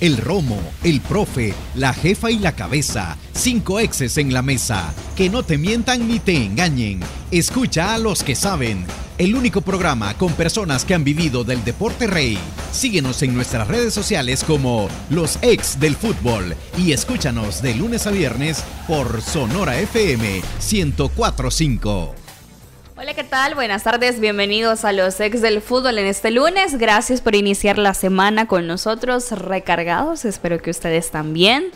el romo, el profe, la jefa y la cabeza. Cinco exes en la mesa. Que no te mientan ni te engañen. Escucha a los que saben. El único programa con personas que han vivido del deporte rey. Síguenos en nuestras redes sociales como Los Ex del Fútbol y escúchanos de lunes a viernes por Sonora FM 1045. Hola, ¿qué tal? Buenas tardes, bienvenidos a los ex del fútbol en este lunes. Gracias por iniciar la semana con nosotros recargados. Espero que ustedes también.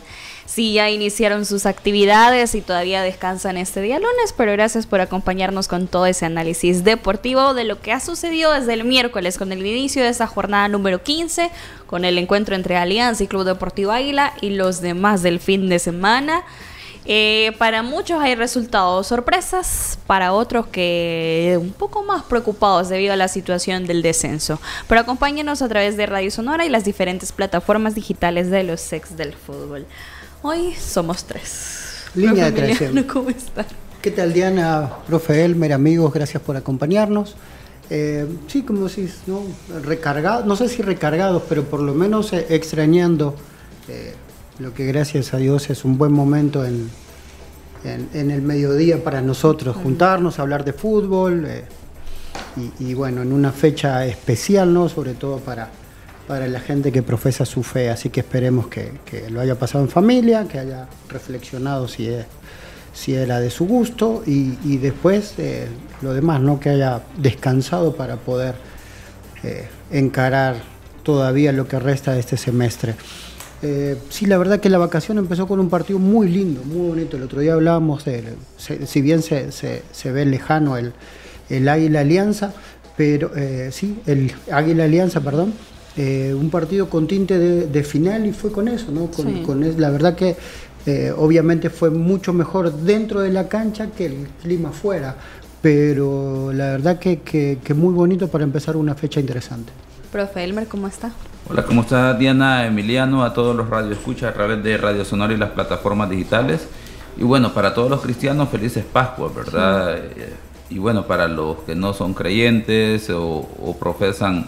Si ya iniciaron sus actividades y todavía descansan este día lunes, pero gracias por acompañarnos con todo ese análisis deportivo de lo que ha sucedido desde el miércoles con el inicio de esta jornada número 15, con el encuentro entre Alianza y Club Deportivo Águila y los demás del fin de semana. Eh, para muchos hay resultados sorpresas, para otros que un poco más preocupados debido a la situación del descenso. Pero acompáñenos a través de Radio Sonora y las diferentes plataformas digitales de los sex del fútbol. Hoy somos tres. Línea de tres. ¿Cómo están? ¿Qué tal Diana, profe Elmer, amigos? Gracias por acompañarnos. Eh, sí, como decís, ¿no? Recargados, no sé si recargados, pero por lo menos eh, extrañando lo que gracias a Dios es un buen momento en, en, el mediodía para nosotros, juntarnos, hablar de fútbol eh, y, bueno, en una fecha especial, ¿no? Sobre todo para, para la gente que profesa su fe, así que esperemos que, lo haya pasado en familia, que haya reflexionado si, si era de su gusto y, después eh, lo demás, ¿no? Que haya descansado para poder eh, encarar todavía lo que resta de este semestre. Eh, sí, la verdad que la vacación empezó con un partido muy lindo, muy bonito. El otro día hablábamos de, si bien se, ve lejano el, el Águila Alianza, pero eh, sí, el Águila Alianza, perdón, eh, un partido con tinte de, final y fue con eso, ¿no? Con, la verdad que obviamente fue mucho mejor dentro de la cancha que el clima fuera, pero la verdad que, que muy bonito para empezar una fecha interesante. Profe Elmer, ¿cómo está? Hola, ¿cómo está Diana, Emiliano, a todos los radioescuchas a través de Radio Sonora y las plataformas digitales? Y bueno, para todos los cristianos, felices Pascuas, ¿verdad? Y bueno, para los que no son creyentes o, profesan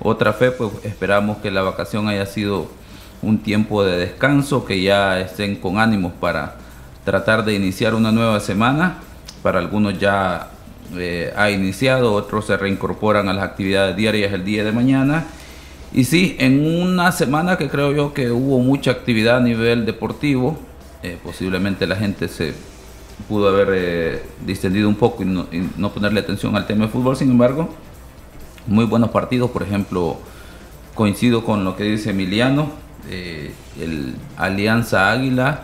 otra fe, pues esperamos que la vacación haya sido un tiempo de descanso, que ya estén con ánimos para tratar de iniciar una nueva semana. Para algunos ya eh, ha iniciado, otros se reincorporan a las actividades diarias el día de mañana y sí, en una semana que creo yo que hubo mucha actividad a nivel deportivo, eh, posiblemente la gente se pudo haber eh, distendido un poco y no, ponerle atención al tema de fútbol, sin embargo, muy buenos partidos, por ejemplo, coincido con lo que dice Emiliano, eh, el Alianza Águila,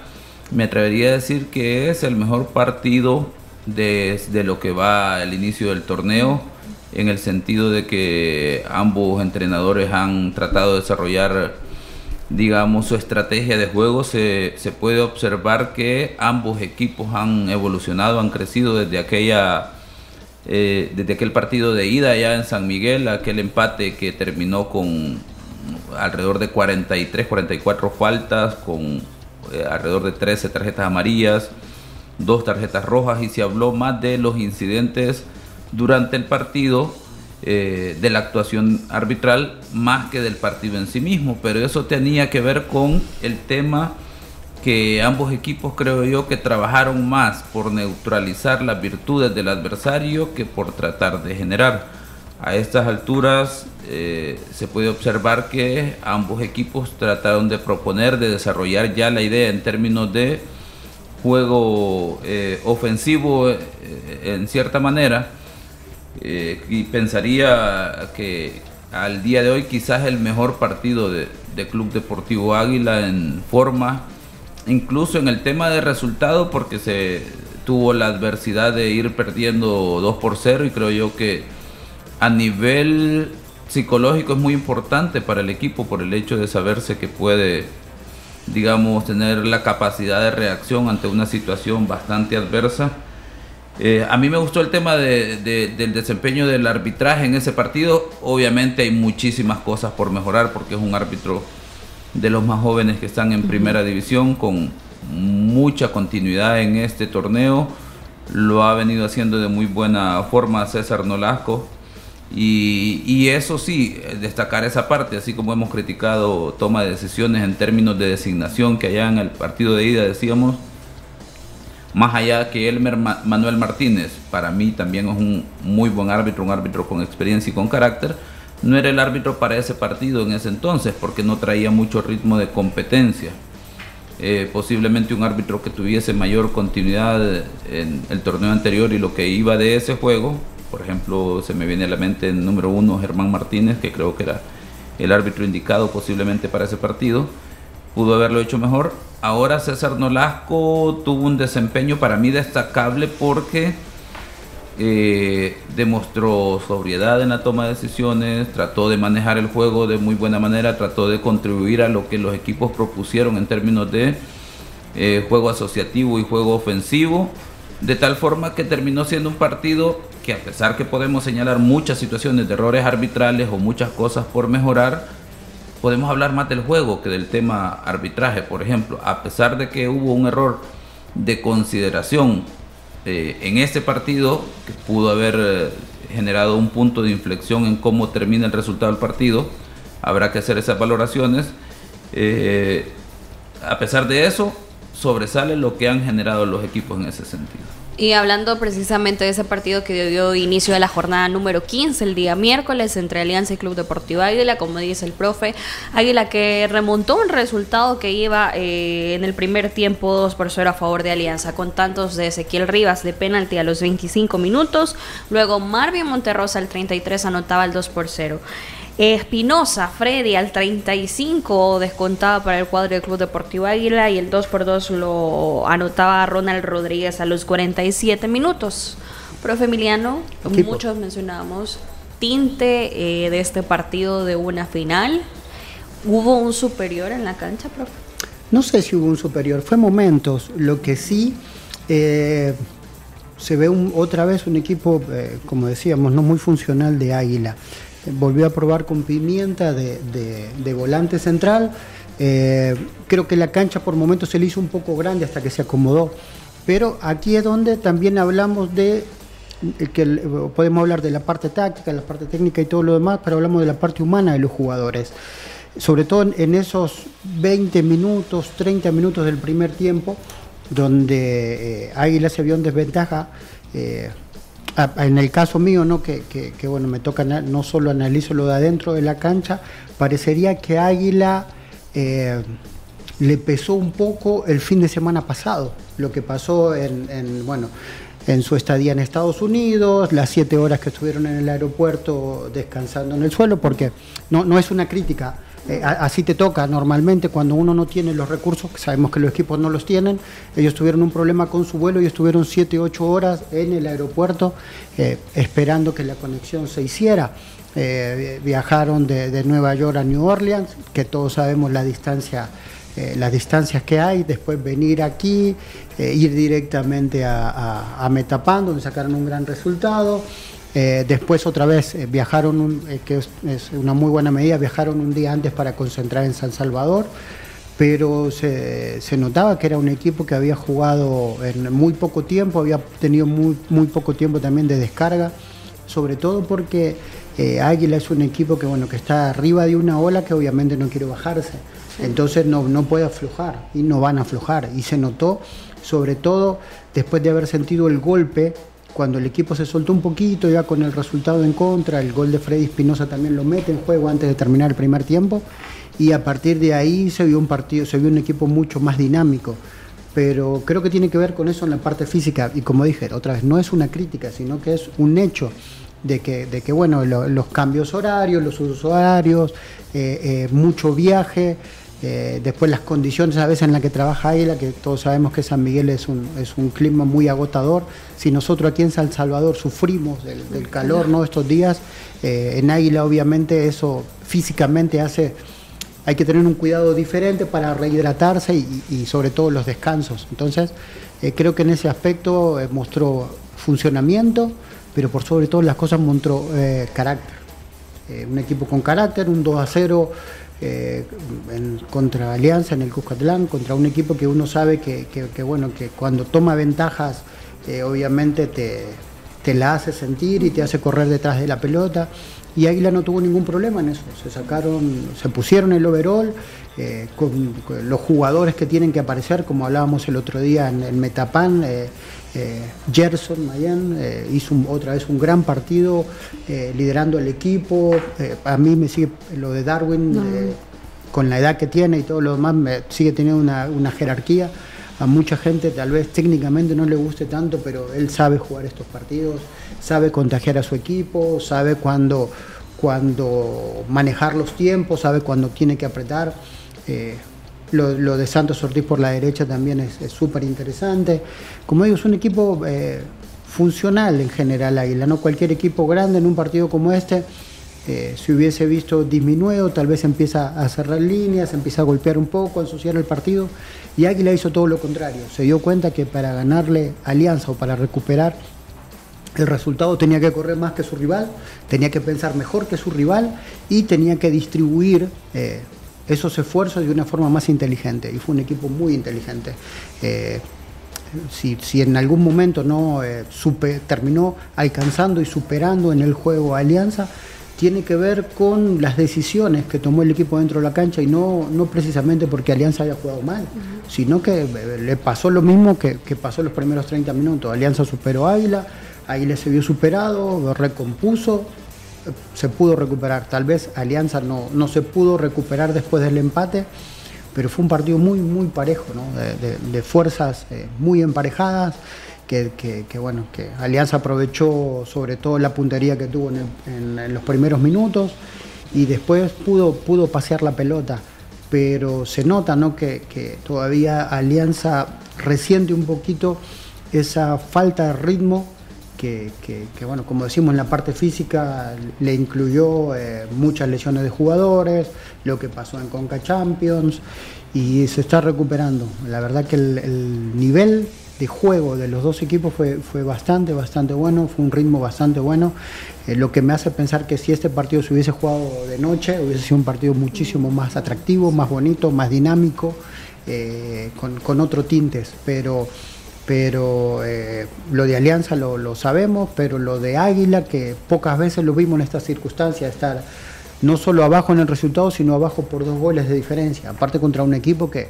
me atrevería a decir que es el mejor partido desde lo que va el inicio del torneo en el sentido de que ambos entrenadores han tratado de desarrollar, digamos, su estrategia de juego. Se, se puede observar que ambos equipos han evolucionado, han crecido desde aquella... Eh, desde aquel partido de ida allá en San Miguel, aquel empate que terminó con alrededor de 43, 44 faltas, con eh, alrededor de 13 tarjetas amarillas, dos tarjetas rojas y se habló más de los incidentes durante el partido eh, de la actuación arbitral más que del partido en sí mismo, pero eso tenía que ver con el tema que ambos equipos creo yo que trabajaron más por neutralizar las virtudes del adversario que por tratar de generar. A estas alturas eh, se puede observar que ambos equipos trataron de proponer, de desarrollar ya la idea en términos de juego eh, ofensivo en cierta manera eh, y pensaría que al día de hoy quizás el mejor partido de, Club Deportivo Águila en forma, incluso en el tema de resultado, porque se tuvo la adversidad de ir perdiendo 2 por 0 y creo yo que a nivel psicológico es muy importante para el equipo por el hecho de saberse que puede, digamos, tener la capacidad de reacción ante una situación bastante adversa eh, a mí me gustó el tema del desempeño del arbitraje en ese partido. Obviamente hay muchísimas cosas por mejorar porque es un árbitro de los más jóvenes que están en primera división con mucha continuidad en este torneo. Lo ha venido haciendo de muy buena forma César Nolasco. Y, eso sí, destacar esa parte, así como hemos criticado toma de decisiones en términos de designación que allá en el partido de ida decíamos, más allá que Elmer Manuel Martínez, para mí también es un muy buen árbitro, un árbitro con experiencia y con carácter, no era el árbitro para ese partido en ese entonces porque no traía mucho ritmo de competencia. Eh, posiblemente un árbitro que tuviese mayor continuidad en el torneo anterior y lo que iba de ese juego, por ejemplo, se me viene a la mente el número uno Germán Martínez, que creo que era el árbitro indicado posiblemente para ese partido, pudo haberlo hecho mejor. Ahora César Nolasco tuvo un desempeño para mí destacable porque eh, demostró sobriedad en la toma de decisiones, trató de manejar el juego de muy buena manera, trató de contribuir a lo que los equipos propusieron en términos de eh, juego asociativo y juego ofensivo, de tal forma que terminó siendo un partido que a pesar que podemos señalar muchas situaciones de errores arbitrales o muchas cosas por mejorar, podemos hablar más del juego que del tema arbitraje, por ejemplo, a pesar de que hubo un error de consideración eh, en este partido que pudo haber eh, generado un punto de inflexión en cómo termina el resultado del partido, habrá que hacer esas valoraciones. Eh, a pesar de eso, sobresale lo que han generado los equipos en ese sentido. Y hablando precisamente de ese partido que dio inicio a la jornada número 15, el día miércoles, entre Alianza y Club Deportivo Águila, como dice el profe, Águila que remontó un resultado que iba eh, en el primer tiempo 2 por 0 a favor de Alianza, con tantos de Ezequiel Rivas de penalti a los 25 minutos, luego Marvin Monterrosa al 33 anotaba el 2 por 0. Espinosa, Freddy al 35 descontaba para el cuadro del Club Deportivo Águila y el 2 por 2 lo anotaba Ronald Rodríguez a los 47 minutos. Profe Emiliano, muchos mencionábamos tinte eh, de este partido de una final. ¿Hubo un superior en la cancha, profe? No sé si hubo un superior, fue momentos. Lo que sí eh, se ve otra vez un equipo, eh, como decíamos, no muy funcional de Águila volvió a probar con Pimienta de, volante central. Eh, creo que la cancha por momentos se le hizo un poco grande hasta que se acomodó. Pero aquí es donde también hablamos de eh, que podemos hablar de la parte táctica, la parte técnica y todo lo demás, pero hablamos de la parte humana de los jugadores. Sobre todo en esos 20 minutos, 30 minutos del primer tiempo, donde eh, Águila se vio en desventaja en el caso mío, ¿no? Que, bueno, me toca no solo analizo lo de adentro de la cancha, parecería que Águila eh, le pesó un poco el fin de semana pasado, lo que pasó en, bueno, en su estadía en Estados Unidos, las siete horas que estuvieron en el aeropuerto descansando en el suelo, porque no, no es una crítica eh, así te toca normalmente cuando uno no tiene los recursos, sabemos que los equipos no los tienen. Ellos tuvieron un problema con su vuelo y estuvieron 7, 8 horas en el aeropuerto eh, esperando que la conexión se hiciera. Eh, viajaron de, Nueva York a New Orleans, que todos sabemos la distancia, las distancias que hay, después venir aquí, ir directamente a, a Metapán, donde sacaron un gran resultado. Eh, después otra vez eh, viajaron, eh, que es, una muy buena medida, viajaron un día antes para concentrar en San Salvador, pero se, notaba que era un equipo que había jugado en muy poco tiempo, había tenido muy, muy poco tiempo también de descarga, sobre todo porque Águila es un equipo que, bueno, que está arriba de una ola que obviamente no quiere bajarse, entonces no, no puede aflojar y no van a aflojar, y se notó sobre todo después de haber sentido el golpe cuando el equipo se soltó un poquito, ya con el resultado en contra, el gol de Freddy Espinosa también lo mete en juego antes de terminar el primer tiempo, y a partir de ahí se vio un partido, se vio un equipo mucho más dinámico. Pero creo que tiene que ver con eso en la parte física, y como dije, otra vez, no es una crítica, sino que es un hecho de que, de que bueno, los cambios horarios, los usuarios, eh, eh, mucho viaje, eh, después las condiciones a veces en las que trabaja Águila, que todos sabemos que San Miguel es un, es un clima muy agotador. Si nosotros aquí en San Salvador sufrimos del, calor ¿no? estos días, eh, en Águila obviamente eso físicamente hace, hay que tener un cuidado diferente para rehidratarse y, sobre todo los descansos. Entonces eh, creo que en ese aspecto mostró funcionamiento, pero por sobre todo las cosas mostró carácter. un equipo con carácter, un 2 a 0 eh, contra Alianza en el Cuscatlán, contra un equipo que uno sabe que, bueno, que cuando toma ventajas, eh, obviamente te, te la hace sentir y te hace correr detrás de la pelota. Y Águila no tuvo ningún problema en eso. Se sacaron, se pusieron el overall eh, con, los jugadores que tienen que aparecer, como hablábamos el otro día en el Metapan. Eh, eh, Gerson Mayan hizo otra vez un gran partido liderando el equipo. a mí me sigue lo de Darwin, con la edad que tiene y todo lo demás, me sigue teniendo una, una jerarquía a mucha gente tal vez técnicamente no le guste tanto, pero él sabe jugar estos partidos, sabe contagiar a su equipo, sabe cuándo, cuando manejar los tiempos, sabe cuándo tiene que apretar. Lo, de Santos Ortiz por la derecha también es súper interesante. Como digo, es un equipo eh, funcional en general Águila, no cualquier equipo grande en un partido como este eh, si hubiese visto disminuido, tal vez empieza a cerrar líneas, empieza a golpear un poco, a ensuciar el partido. Y Águila hizo todo lo contrario. Se dio cuenta que para ganarle Alianza o para recuperar el resultado tenía que correr más que su rival, tenía que pensar mejor que su rival y tenía que distribuir eh, esos esfuerzos de una forma más inteligente. Y fue un equipo muy inteligente. Eh, si, si, en algún momento no terminó alcanzando y superando en el juego Alianza, tiene que ver con las decisiones que tomó el equipo dentro de la cancha y no, no precisamente porque Alianza haya jugado mal, sino que eh, le pasó lo mismo que, pasó los primeros 30 minutos. Alianza superó a Águila, Águila se vio superado, recompuso, se pudo recuperar. Tal vez Alianza no, no se pudo recuperar después del empate, pero fue un partido muy, muy parejo, de, fuerzas eh, muy emparejadas que, bueno, que Alianza aprovechó sobre todo la puntería que tuvo en, los primeros minutos y después pudo, pudo pasear la pelota. Pero se nota ¿no? que, todavía Alianza resiente un poquito esa falta de ritmo que, bueno, como decimos en la parte física, le incluyó eh, muchas lesiones de jugadores, lo que pasó en Conca Champions, y se está recuperando. La verdad que el nivel de juego de los dos equipos fue, fue bastante, bastante bueno, fue un ritmo bastante bueno, eh, lo que me hace pensar que si este partido se hubiese jugado de noche, hubiese sido un partido muchísimo más atractivo, más bonito, más dinámico, eh, con, otros tintes, pero pero eh, lo de Alianza lo, lo, sabemos, pero lo de Águila, que pocas veces lo vimos en estas circunstancias, estar no solo abajo en el resultado, sino abajo por dos goles de diferencia, aparte contra un equipo que,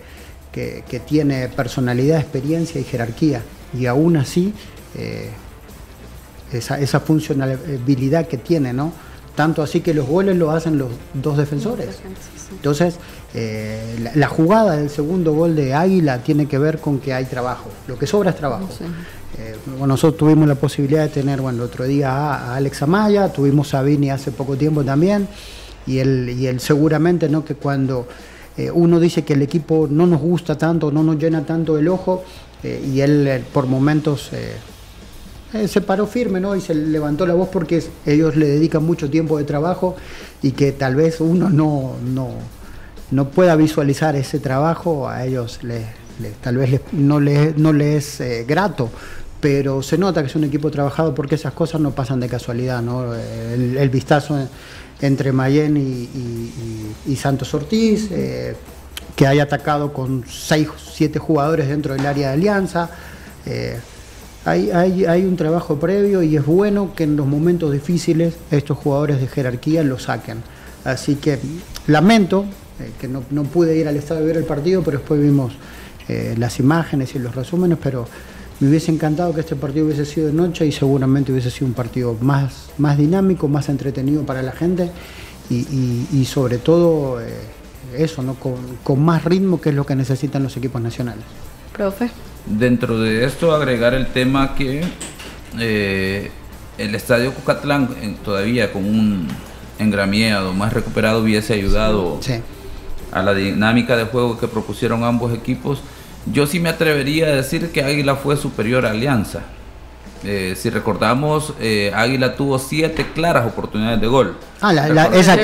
que, tiene personalidad, experiencia y jerarquía. Y aún así, eh, esa, funcionalidad que tiene, ¿no? Tanto así que los goles lo hacen los dos defensores. Entonces, eh, la, jugada del segundo gol de Águila tiene que ver con que hay trabajo. Lo que sobra es trabajo. Eh, nosotros tuvimos la posibilidad de tener, bueno, el otro día a, Alex Amaya, tuvimos a Vini hace poco tiempo también, y él, y él seguramente, ¿no? Que cuando eh, uno dice que el equipo no nos gusta tanto, no nos llena tanto el ojo, y él por momentos se paró firme ¿no? y se levantó la voz porque ellos le dedican mucho tiempo de trabajo y que tal vez uno no, no, pueda visualizar ese trabajo, a ellos tal vez no, les, no es grato pero se nota que es un equipo trabajado porque esas cosas no pasan de casualidad, ¿no? El, el vistazo entre Mayen y, Santos Ortiz, eh, que haya atacado con 6, 7 jugadores dentro del área de alianza. Eh, hay, hay, un trabajo previo y es bueno que en los momentos difíciles estos jugadores de jerarquía lo saquen. Así que lamento eh, que no, no, pude ir al estadio a ver el partido, pero después vimos las imágenes y los resúmenes, pero me hubiese encantado que este partido hubiese sido de noche y seguramente hubiese sido un partido más, más dinámico, más entretenido para la gente y, sobre todo eh, eso, ¿no? Con, más ritmo que es lo que necesitan los equipos nacionales. Profe. Dentro de esto agregar el tema que eh, el estadio Cucatlán todavía con un engramiado más recuperado hubiese ayudado a la dinámica de juego que propusieron ambos equipos yo sí me atrevería a decir que Águila fue superior a Alianza. Eh, si recordamos, eh, Águila tuvo siete claras oportunidades de gol. Ah,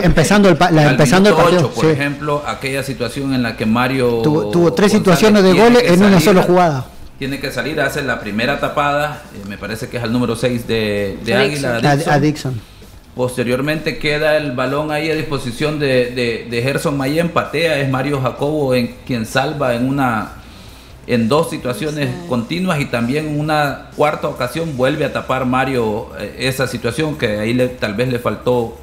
empezando el, empezando el partido. por ejemplo, aquella situación en la que Mario tuvo, tres situaciones de gol en una sola jugada. Tiene que salir, hace la primera tapada, eh, me parece que es el número 6 de, Águila. A Dixon. Posteriormente queda el balón ahí a disposición de, de, de Gerson Mayen, patea, es Mario Jacobo en quien salva en una en dos situaciones continuas y también en una cuarta ocasión vuelve a tapar Mario eh, esa situación que ahí le, tal vez le faltó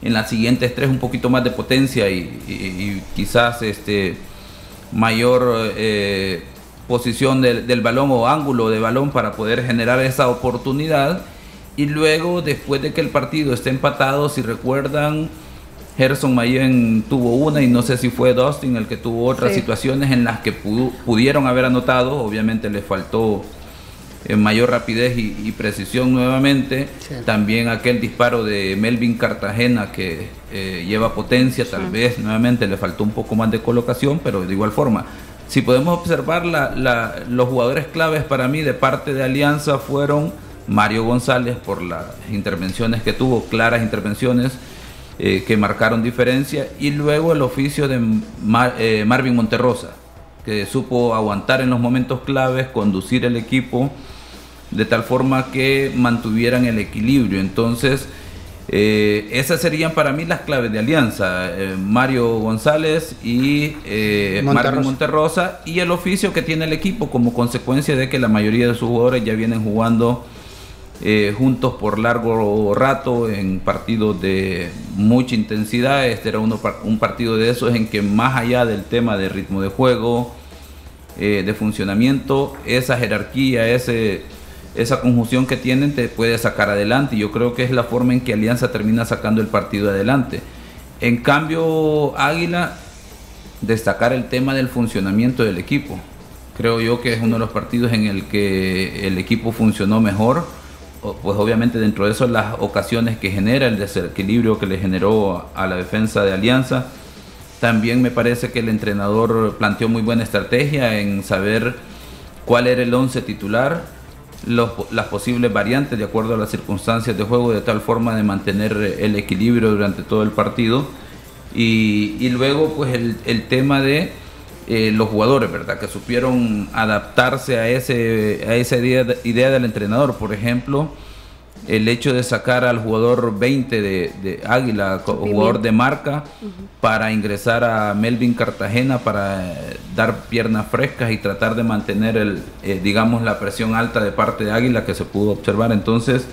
en las siguientes tres un poquito más de potencia y, quizás este mayor eh, posición del, del, balón o ángulo de balón para poder generar esa oportunidad y luego después de que el partido esté empatado si recuerdan Gerson Mayen tuvo una y no sé si fue Dustin el que tuvo otras situaciones en las que pudieron haber anotado, obviamente le faltó en eh, mayor rapidez y, precisión nuevamente. También aquel disparo de Melvin Cartagena que eh, lleva potencia, tal vez nuevamente le faltó un poco más de colocación, pero de igual forma. Si podemos observar, los jugadores claves para mí de parte de Alianza fueron Mario González por las intervenciones que tuvo, claras intervenciones eh, que marcaron diferencia, y luego el oficio de eh, Marvin Monterrosa, que supo aguantar en los momentos claves, conducir el equipo de tal forma que mantuvieran el equilibrio. Entonces, eh, esas serían para mí las claves de alianza. Mario González y Marvin Monterrosa y el oficio que tiene el equipo como consecuencia de que la mayoría de sus jugadores ya vienen jugando eh, juntos por largo rato en partidos de mucha intensidad. Este era uno, un partido de esos en que más allá del tema de ritmo de juego, eh, de funcionamiento, esa jerarquía, ese, esa conjunción que tienen te puede sacar adelante. Yo creo que es la forma en que Alianza termina sacando el partido adelante. En cambio, Águila, destacar el tema del funcionamiento del equipo. Creo yo que es uno de los partidos en el que el equipo funcionó mejor pues obviamente dentro de eso las ocasiones que genera, el desequilibrio que le generó a la defensa de Alianza. También me parece que el entrenador planteó muy buena estrategia en saber cuál era el once titular, las posibles variantes de acuerdo a las circunstancias de juego, de tal forma de mantener el equilibrio durante todo el partido. Y, luego pues el, tema de eh, los jugadores, ¿verdad? Que supieron adaptarse a, ese, a esa idea, idea del entrenador. Por ejemplo, el hecho de sacar al jugador 20 de, Águila, jugador de marca, para ingresar a Melvin Cartagena para eh, dar piernas frescas y tratar de mantener el, eh, digamos, la presión alta de parte de Águila que se pudo observar. Entonces,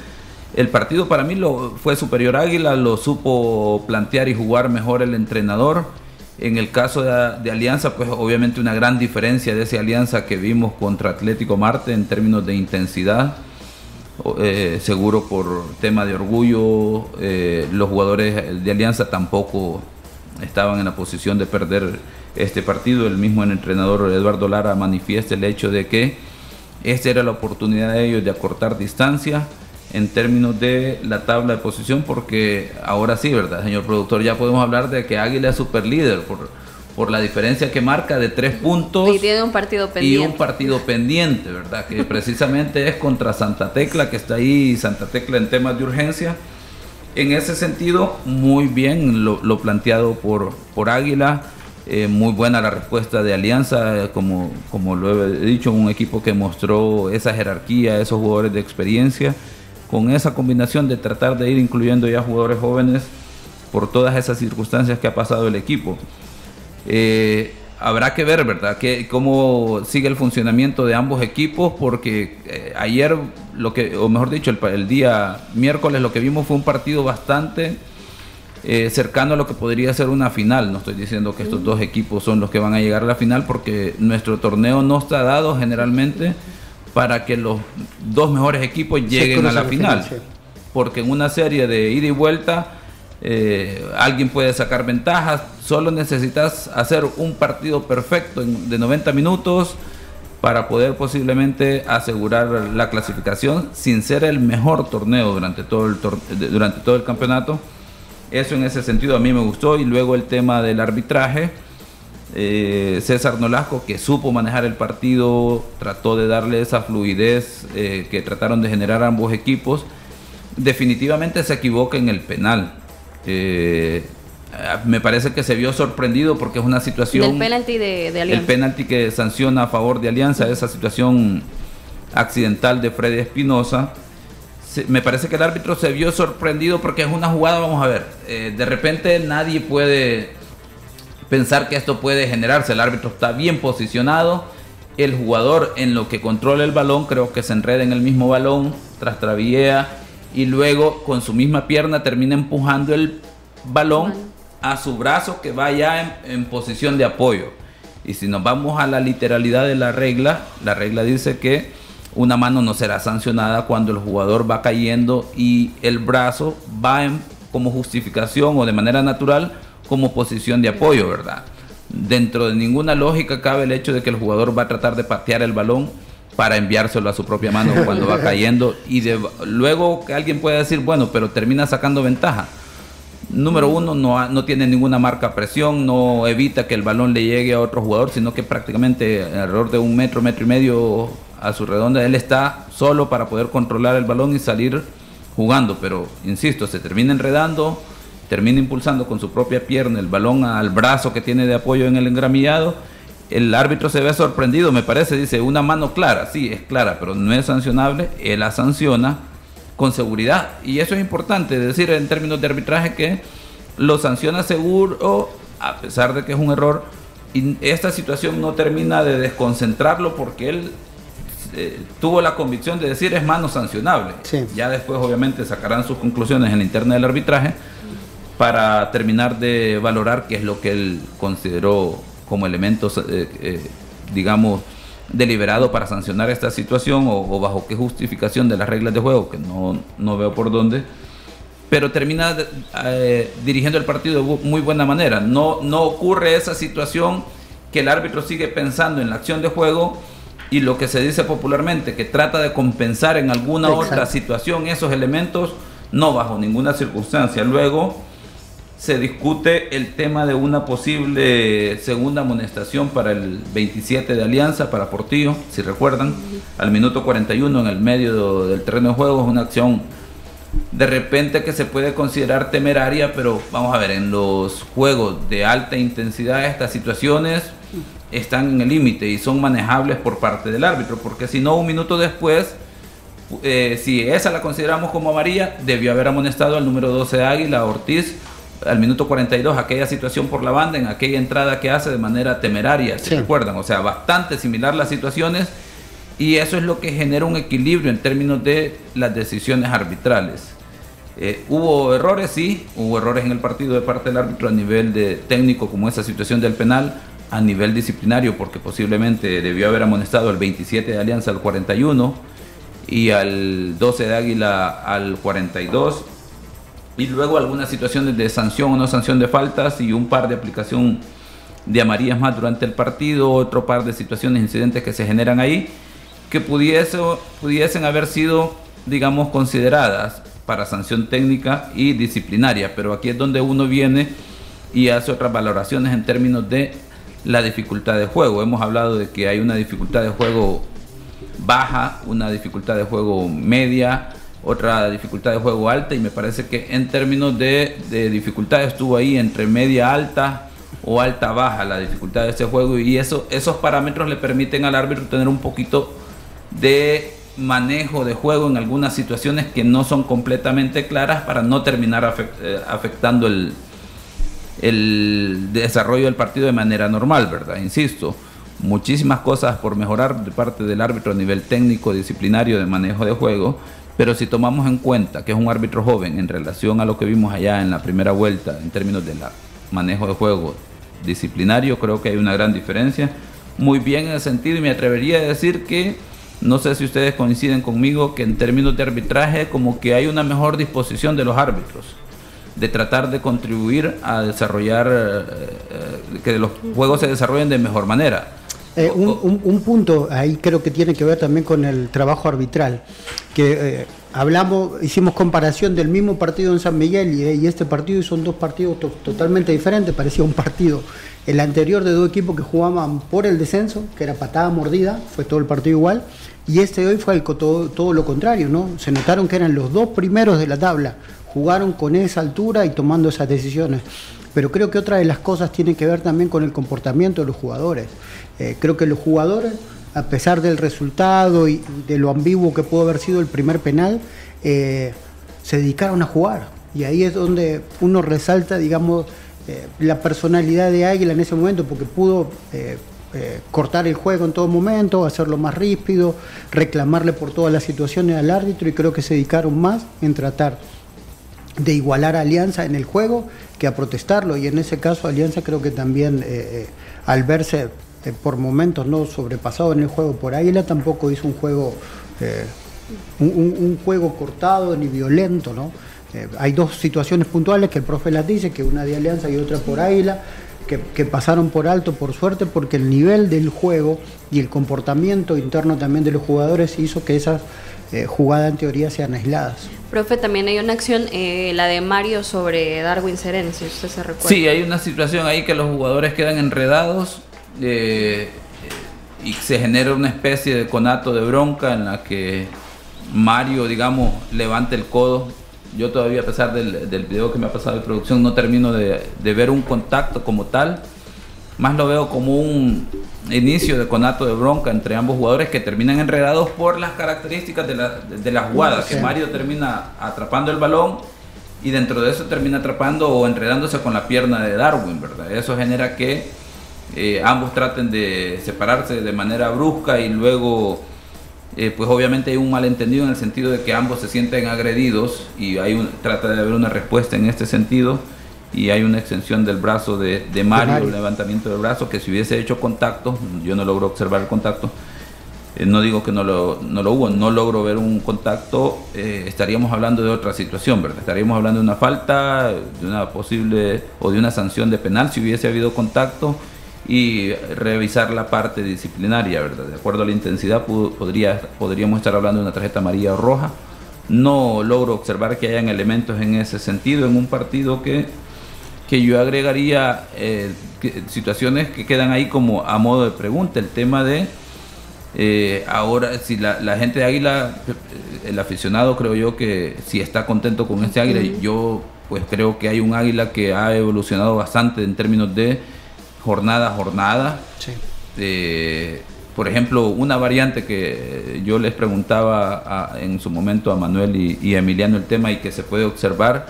el partido para mí lo, fue superior a Águila, lo supo plantear y jugar mejor el entrenador. En el caso de, Alianza, pues obviamente una gran diferencia de esa Alianza que vimos contra Atlético Marte en términos de intensidad. Eh, seguro por tema de orgullo, eh, los jugadores de Alianza tampoco estaban en la posición de perder este partido. El mismo entrenador Eduardo Lara manifiesta el hecho de que esta era la oportunidad de ellos de acortar distancia en términos de la tabla de posición, porque ahora sí, ¿verdad, señor productor? Ya podemos hablar de que Águila es super líder por, por la diferencia que marca de tres puntos. Y tiene un partido pendiente. Y un partido pendiente, ¿verdad? Que precisamente es contra Santa Tecla, que está ahí, Santa Tecla en temas de urgencia. En ese sentido, muy bien lo, planteado por, por Águila. Eh, muy buena la respuesta de Alianza, como, como lo he dicho, un equipo que mostró esa jerarquía, esos jugadores de experiencia con esa combinación de tratar de ir incluyendo ya jugadores jóvenes por todas esas circunstancias que ha pasado el equipo. Eh, habrá que ver, ¿verdad?, que, cómo sigue el funcionamiento de ambos equipos, porque eh, ayer, lo que, o mejor dicho, el, día miércoles lo que vimos fue un partido bastante eh, cercano a lo que podría ser una final. No estoy diciendo que estos dos equipos son los que van a llegar a la final, porque nuestro torneo no está dado generalmente para que los dos mejores equipos lleguen a la final. Porque en una serie de ida y vuelta eh, alguien puede sacar ventajas, solo necesitas hacer un partido perfecto de 90 minutos para poder posiblemente asegurar la clasificación sin ser el mejor torneo durante todo el, durante todo el campeonato. Eso en ese sentido a mí me gustó y luego el tema del arbitraje eh, César Nolasco, que supo manejar el partido, trató de darle esa fluidez eh, que trataron de generar ambos equipos. Definitivamente se equivoca en el penal. Eh, me parece que se vio sorprendido porque es una situación. El penalti de, Alianza. El penalti que sanciona a favor de Alianza, esa situación accidental de Freddy Espinosa. Me parece que el árbitro se vio sorprendido porque es una jugada, vamos a ver, de repente nadie puede pensar que esto puede generarse. El árbitro está bien posicionado el jugador en lo que controla el balón, creo que se enreda en el mismo balón, trastrabillea y luego con su misma pierna termina empujando el balón a su brazo que va ya en, posición de apoyo. Y si nos vamos a la literalidad de la regla, la regla dice que una mano no será sancionada cuando el jugador va cayendo y el brazo va en, como justificación o de manera natural como posición de apoyo, ¿verdad? Dentro de ninguna lógica cabe el hecho de que el jugador va a tratar de patear el balón para enviárselo a su propia mano cuando va cayendo y de, luego que alguien puede decir, bueno, pero termina sacando ventaja. Número uno, no, no tiene ninguna marca presión, no evita que el balón le llegue a otro jugador, sino que prácticamente alrededor de un metro, metro y medio a su redonda, él está solo para poder controlar el balón y salir jugando. Pero, insisto, se termina enredando, termina impulsando con su propia pierna el balón al brazo que tiene de apoyo en el engramillado. El árbitro se ve sorprendido, me parece, dice, una mano clara, sí, es clara, pero no es sancionable, él la sanciona con seguridad. Y eso es importante, decir en términos de arbitraje que lo sanciona seguro, a pesar de que es un error. Y esta situación no termina de desconcentrarlo porque él eh, tuvo la convicción de decir es mano sancionable. Ya después obviamente sacarán sus conclusiones en la interna del arbitraje para terminar de valorar qué es lo que él consideró como elementos, eh, eh, digamos, deliberado para sancionar esta situación o, bajo qué justificación de las reglas de juego, que no, no veo por dónde, pero termina eh, dirigiendo el partido de muy buena manera. No, no ocurre esa situación que el árbitro sigue pensando en la acción de juego y lo que se dice popularmente, que trata de compensar en alguna otra situación esos elementos, no bajo ninguna circunstancia. Luego, se discute el tema de una posible segunda amonestación para el 27 de Alianza, para Portillo, si recuerdan, al minuto 41 en el medio del terreno de juego, es una acción de repente que se puede considerar temeraria, pero vamos a ver, en los juegos de alta intensidad estas situaciones están en el límite y son manejables por parte del árbitro, porque si no, un minuto después... Eh, si esa la consideramos como amarilla, debió haber amonestado al número 12 de Águila, Ortiz, al minuto 42 aquella situación por la banda, en aquella entrada que hace de manera temeraria, ¿se recuerdan? O sea, bastante similar las situaciones y eso es lo que genera un equilibrio en términos de las decisiones arbitrales. Eh, hubo errores, sí, hubo errores en el partido de parte del árbitro a nivel de técnico, como esa situación del penal, a nivel disciplinario, porque posiblemente debió haber amonestado al 27 de Alianza al 41 y al 12 de Águila al 42 y luego algunas situaciones de sanción o no sanción de faltas y un par de aplicación de amarillas más durante el partido, otro par de situaciones, incidentes que se generan ahí, que pudiese, pudiesen haber sido, digamos, consideradas para sanción técnica y disciplinaria, pero aquí es donde uno viene y hace otras valoraciones en términos de la dificultad de juego. Hemos hablado de que hay una dificultad de juego baja, una dificultad de juego media, otra dificultad de juego alta y me parece que en términos de, dificultad estuvo ahí entre media alta o alta baja la dificultad de este juego y eso, esos parámetros le permiten al árbitro tener un poquito de manejo de juego en algunas situaciones que no son completamente claras para no terminar eh, afectando el, el desarrollo del partido de manera normal, ¿verdad? Insisto, muchísimas cosas por mejorar de parte del árbitro a nivel técnico, disciplinario, de manejo de juego pero si tomamos en cuenta que es un árbitro joven en relación a lo que vimos allá en la primera vuelta en términos de manejo de juego disciplinario, creo que hay una gran diferencia. Muy bien en el sentido y me atrevería a decir que no sé si ustedes coinciden conmigo que en términos de arbitraje como que hay una mejor disposición de los árbitros de tratar de contribuir a desarrollar eh, eh, que los juegos se desarrollen de mejor manera. Eh, un, punto ahí creo que tiene que ver también con el trabajo arbitral, que eh, hablamos, hicimos comparación del mismo partido en San Miguel y, este partido y son dos partidos totalmente diferentes, parecía un partido, el anterior de dos equipos que jugaban por el descenso, que era patada mordida, fue todo el partido igual, y este de hoy fue todo, todo lo contrario, ¿no? Se notaron que eran los dos primeros de la tabla, jugaron con esa altura y tomando esas decisiones. Pero creo que otra de las cosas tiene que ver también con el comportamiento de los jugadores. Eh, creo que los jugadores, a pesar del resultado y de lo ambiguo que pudo haber sido el primer penal, eh, se dedicaron a jugar. Y ahí es donde uno resalta, digamos, eh, la personalidad de Águila en ese momento, porque pudo cortar el juego en todo momento, hacerlo más ríspido, reclamarle por todas las situaciones al árbitro y creo que se dedicaron más en tratar de igualar Alianza en el juego que a protestarlo. Y en ese caso Alianza creo que también eh, al verse por momentos no sobrepasado en el juego por Águila tampoco hizo un juego un, juego cortado ni violento no hay dos situaciones puntuales que el profe las dice que una de Alianza y otra por Águila que, pasaron por alto por suerte porque el nivel del juego y el comportamiento interno también de los jugadores hizo que esas eh, jugadas en teoría sean aisladas. Profe, también hay una acción, eh, la de Mario sobre Darwin Seren, si usted se recuerda. Sí, hay una situación ahí que los jugadores quedan enredados eh, y se genera una especie de conato de bronca en la que Mario, digamos, levanta el codo yo todavía a pesar del, video que me ha pasado de producción no termino de, ver un contacto como tal. Más lo veo como un inicio de conato de bronca entre ambos jugadores que terminan enredados por las características de la, de la jugada. Que Mario termina atrapando el balón y dentro de eso termina atrapando o enredándose con la pierna de Darwin, ¿verdad? Eso genera que eh, ambos traten de separarse de manera brusca y luego eh, pues obviamente hay un malentendido en el sentido de que ambos se sienten agredidos y hay un, trata de haber una respuesta en este sentido y hay una extensión del brazo de, Mario, un levantamiento del brazo, que si hubiese hecho contacto, yo no logro observar el contacto, eh, no digo que no lo, no lo hubo, no logro ver un contacto, eh, estaríamos hablando de otra situación, ¿verdad? Estaríamos hablando de una falta, de una posible o de una sanción de penal si hubiese habido contacto y revisar la parte disciplinaria, ¿verdad? De acuerdo a la intensidad podría, podríamos estar hablando de una tarjeta amarilla o roja. No logro observar que hayan elementos en ese sentido en un partido que, que yo agregaría eh, situaciones que quedan ahí como a modo de pregunta. El tema de eh, ahora, si la, la, gente de Águila, el aficionado creo yo que si está contento con este Águila, yo pues creo que hay un Águila que ha evolucionado bastante en términos de jornada a jornada. Eh, por ejemplo, una variante que yo les preguntaba en su momento a Manuel y, Emiliano el tema y que se puede observar,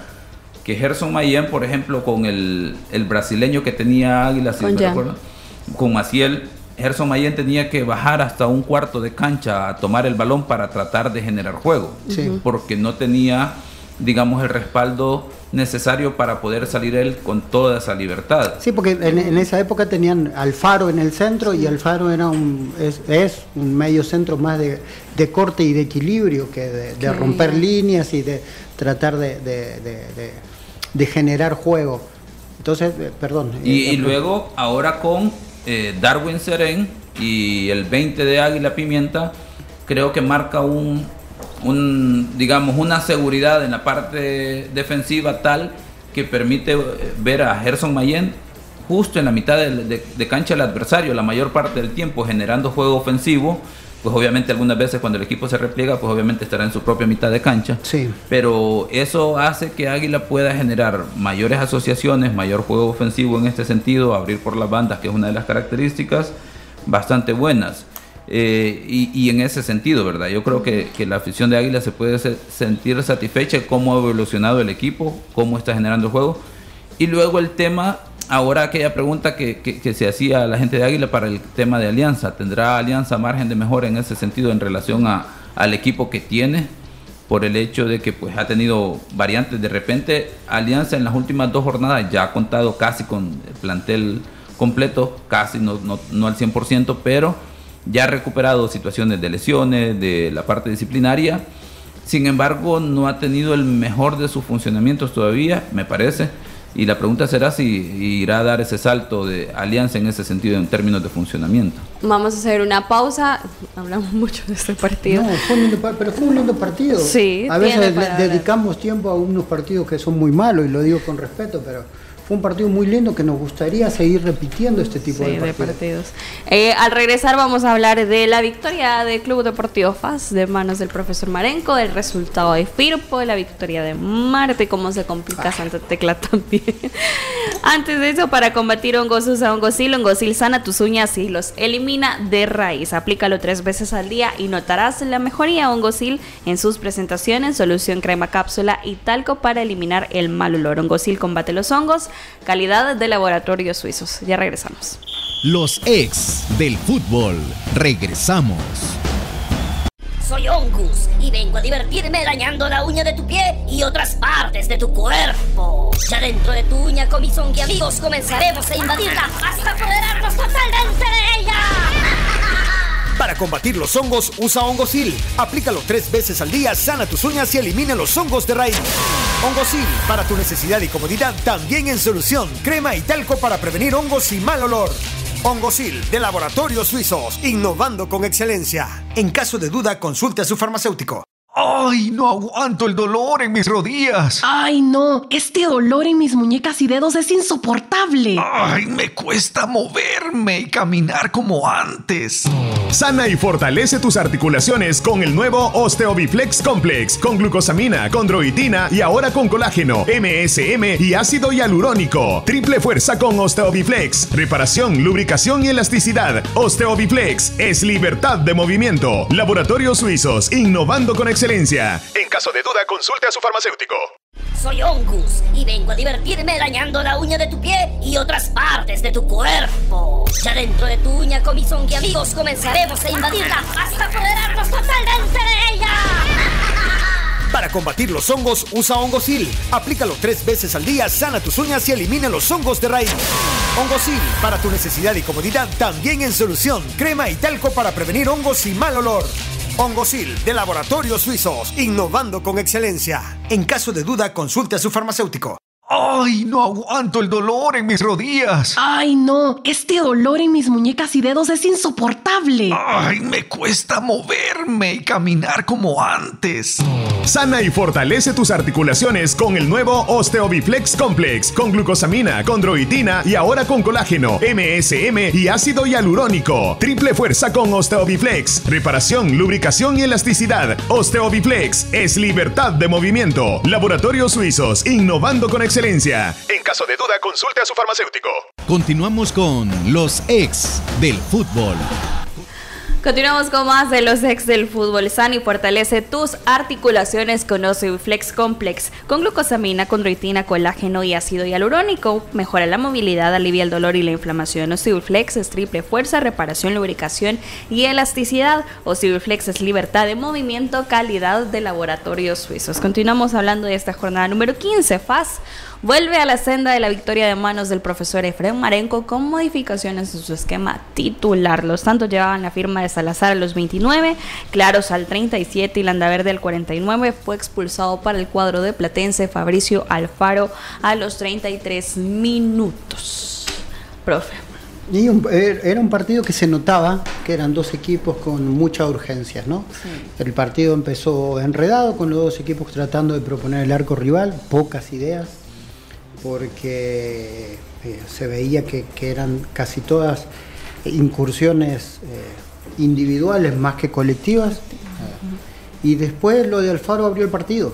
que Gerson Mayen, por ejemplo, con el, brasileño que tenía Águila, si con, con Maciel, Gerson Mayen tenía que bajar hasta un cuarto de cancha a tomar el balón para tratar de generar juego, porque no tenía, digamos, el respaldo necesario para poder salir él con toda esa libertad. Sí, porque en, esa época tenían Alfaro en el centro y Alfaro era un, es, un medio centro más de, corte y de equilibrio que de, romper líneas y de tratar de, generar juego. Entonces, eh, perdón. Y, eh, luego, ahora con eh, Darwin Seren y el 20 de Águila Pimienta, creo que marca un, un, digamos, una seguridad en la parte defensiva tal que permite eh, ver a Gerson Mayen justo en la mitad de, cancha del adversario, la mayor parte del tiempo generando juego ofensivo. Pues obviamente algunas veces cuando el equipo se repliega, pues obviamente estará en su propia mitad de cancha. Sí. Pero eso hace que Águila pueda generar mayores asociaciones, mayor juego ofensivo en este sentido, abrir por las bandas, que es una de las características bastante buenas. Eh, y, en ese sentido, ¿verdad? Yo creo que, la afición de Águila se puede sentir satisfecha de cómo ha evolucionado el equipo, cómo está generando el juego. Y luego el tema, ahora aquella pregunta que, se hacía a la gente de Águila para el tema de Alianza. ¿Tendrá Alianza margen de mejora en ese sentido en relación a, al equipo que tiene? Por el hecho de que pues, ha tenido variantes. De repente, Alianza en las últimas dos jornadas ya ha contado casi con el plantel completo, casi no, no, no al 100%, pero ya ha recuperado situaciones de lesiones, de la parte disciplinaria. Sin embargo, no ha tenido el mejor de sus funcionamientos todavía, me parece. Y la pregunta será si irá a dar ese salto de alianza en ese sentido en términos de funcionamiento. Vamos a hacer una pausa. Hablamos mucho de este partido. No, fue un lindo, pero fue un lindo partido. Sí, a veces dedicamos tiempo a unos partidos que son muy malos y lo digo con respeto, pero fue un partido muy lindo que nos gustaría seguir repitiendo este tipo de partidos. Eh, al regresar vamos a hablar de la victoria del Club Deportivo FAS de manos del profesor Marenco, del resultado de Firpo, de la victoria de Marte, cómo se complica Santa Tecla también. Antes de eso, para combatir hongos usa hongosil, hongosil sana tus uñas y los elimina de raíz. Aplícalo tres veces al día y notarás la mejoría hongosil en sus presentaciones, solución crema cápsula y talco para eliminar el mal olor. Hongosil combate los hongos calidad de laboratorios suizos. Ya regresamos. los ex del fútbol. Regresamos. Soy Ongus y vengo a divertirme dañando la uña de tu pie y otras partes de tu cuerpo. Ya dentro de tu uña con mis amigos comenzaremos a invadirla hasta apoderarnos totalmente de ella. Para combatir los hongos, usa Hongosil. Aplícalo tres veces al día, sana tus uñas y elimina los hongos de raíz. Hongosil, para tu necesidad y comodidad, también en solución. Crema y talco para prevenir hongos y mal olor. Hongosil, de Laboratorios Suizos, innovando con excelencia. En caso de duda, consulte a su farmacéutico. ¡Ay, no aguanto el dolor en mis rodillas! ¡Ay, no! Este dolor en mis muñecas y dedos es insoportable. ¡Ay, me cuesta moverme y caminar como antes! Sana y fortalece tus articulaciones con el nuevo Osteobiflex Complex, con glucosamina, condroitina y ahora con colágeno, MSM y ácido hialurónico. Triple fuerza con Osteobiflex. Reparación, lubricación y elasticidad. Osteobiflex es libertad de movimiento. Laboratorios Suizos, innovando con excelencia en caso de duda, consulte a su farmacéutico. Soy Ongus y vengo a divertirme dañando la uña de tu pie y otras partes de tu cuerpo. Ya dentro de tu uña con mis amigos comenzaremos a invadirla hasta apoderarnos totalmente de ella. Para combatir los hongos, usa Hongosil. Aplícalo tres veces al día, sana tus uñas y elimina los hongos de raíz. Hongosil, para tu necesidad y comodidad, también en solución. Crema y talco para prevenir hongos y mal olor. Hongosil, de Laboratorios Suizos, innovando con excelencia. En caso de duda, consulte a su farmacéutico. ¡Ay, no aguanto el dolor en mis rodillas! ¡Ay, no! Este dolor en mis muñecas y dedos es insoportable. ¡Ay, me cuesta moverme y caminar como antes! Sana y fortalece tus articulaciones con el nuevo Osteobiflex Complex, con glucosamina, condroitina y ahora con colágeno, MSM y ácido hialurónico. Triple fuerza con Osteobiflex. Reparación, lubricación y elasticidad. Osteobiflex es libertad de movimiento. Laboratorios Suizos, innovando con excelencia en caso de duda, consulte a su farmacéutico. Continuamos con los ex del fútbol. Continuamos con más de los ex del fútbol. San y fortalece tus articulaciones con Flex Complex, con glucosamina, condroitina, colágeno y ácido hialurónico. Mejora la movilidad, alivia el dolor y la inflamación. Flex es triple fuerza, reparación, lubricación y elasticidad. Flex es libertad de movimiento, calidad de laboratorios suizos. Continuamos hablando de esta jornada número 15, FAS vuelve a la senda de la victoria de manos del profesor Efraín Marenco con modificaciones en su esquema titular. Los Santos llevaban la firma de Salazar a los 29, Claros al 37 y Landaverde al 49. Fue expulsado para el cuadro de Platense Fabricio Alfaro a los 33 minutos. Profe. Er, era un partido que se notaba que eran dos equipos con mucha urgencia, ¿no? El partido empezó enredado con los dos equipos tratando de proponer el arco rival, pocas ideas, porque eh, se veía que, eran casi todas incursiones eh, individuales más que colectivas. Y después lo de Alfaro abrió el partido.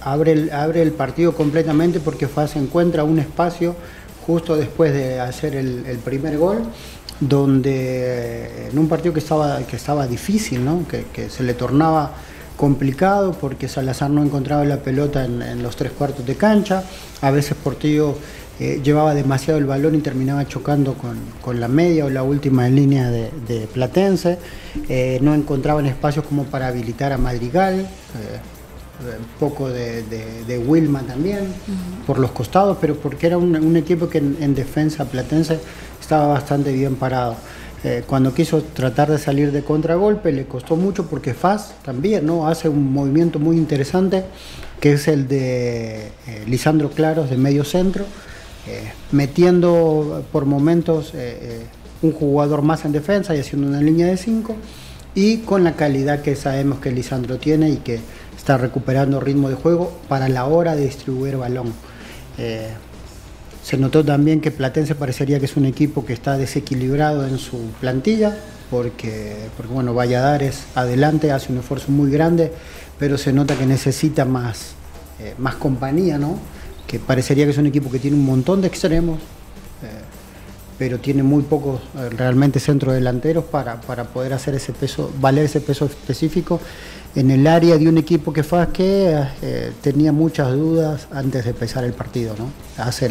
Abre el, abre el partido completamente porque FAS encuentra un espacio justo después de hacer el, primer gol, donde en un partido que estaba, que estaba difícil, que, que se le tornaba complicado porque Salazar no encontraba la pelota en, los tres cuartos de cancha, a veces Portillo eh, llevaba demasiado el balón y terminaba chocando con, la media o la última línea de, Platense, eh, no encontraban espacios como para habilitar a Madrigal, un eh, poco de, Wilma también, por los costados, pero porque era un, equipo que en defensa Platense estaba bastante bien parado. Eh, cuando quiso tratar de salir de contragolpe le costó mucho porque Faz también ¿no? hace un movimiento muy interesante que es el de eh, Lisandro Claros de medio centro, eh, metiendo por momentos un jugador más en defensa y haciendo una línea de 5 y con la calidad que sabemos que Lisandro tiene y que está recuperando ritmo de juego para la hora de distribuir balón. Se notó también que Platense parecería que es un equipo que está desequilibrado en su plantilla, porque, porque bueno, Valladares adelante hace un esfuerzo muy grande, pero se nota que necesita más, eh, más compañía, ¿no? Que parecería que es un equipo que tiene un montón de extremos, eh, pero tiene muy pocos eh, realmente centros delanteros para, para poder hacer ese peso, valer ese peso específico en el área de un equipo que fue que eh, tenía muchas dudas antes de empezar el partido. ¿no? Hace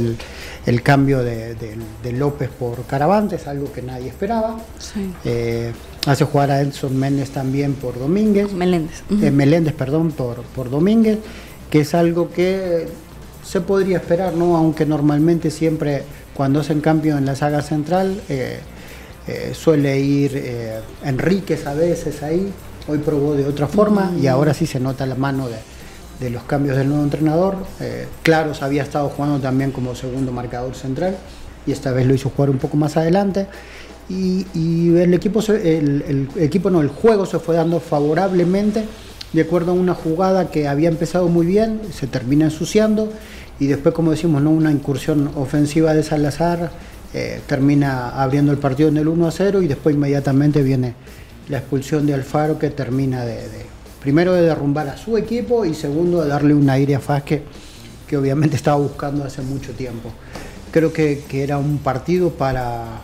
el, cambio de, López por Caravantes, algo que nadie esperaba. Eh, hace jugar a Edson Méndez también por Domínguez. Meléndez. Meléndez, perdón, por, por Domínguez, que es algo que se podría esperar, ¿no? aunque normalmente siempre cuando hacen cambio en la saga central, suele ir Enríquez a veces ahí, hoy probó de otra forma y ahora sí se nota la mano de, los cambios del nuevo entrenador. Claros había estado jugando también como segundo marcador central y esta vez lo hizo jugar un poco más adelante. Y, el equipo, el, equipo no, el juego se fue dando favorablemente de acuerdo a una jugada que había empezado muy bien, se termina ensuciando y después, como decimos, ¿no? una incursión ofensiva de Salazar eh, termina abriendo el partido en el 1 a 0 y después inmediatamente viene la expulsión de Alfaro que termina de, primero de derrumbar a su equipo y segundo de darle un aire a Faz que, obviamente estaba buscando hace mucho tiempo. Creo que, era un partido para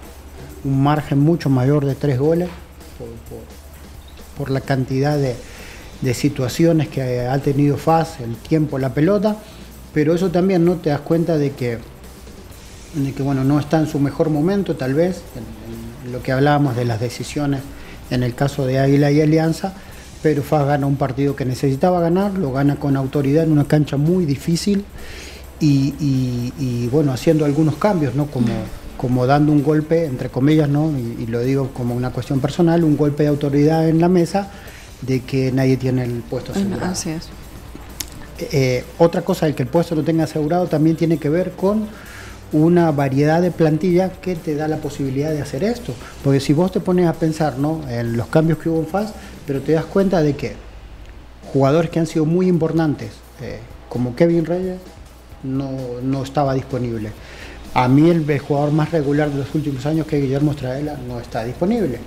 un margen mucho mayor de tres goles por, la cantidad de, de situaciones que ha tenido Faz, el tiempo, la pelota pero eso también no te das cuenta de que, de que bueno, no está en su mejor momento, tal vez, en, lo que hablábamos de las decisiones en el caso de Águila y Alianza, pero Faz gana un partido que necesitaba ganar, lo gana con autoridad en una cancha muy difícil y, bueno, haciendo algunos cambios, ¿no? Como, como dando un golpe, entre comillas, ¿no? Y, y, lo digo como una cuestión personal, un golpe de autoridad en la mesa de que nadie tiene el puesto asegurado. Así es. Eh, otra cosa, el que el puesto lo tenga asegurado también tiene que ver con una variedad de plantillas que te da la posibilidad de hacer esto. Porque si vos te pones a pensar ¿no? en los cambios que hubo en FAS, pero te das cuenta de que jugadores que han sido muy importantes, eh, como Kevin Reyes, no, no, estaba disponible. A mí el jugador más regular de los últimos años, que Guillermo Estraela, no está disponible.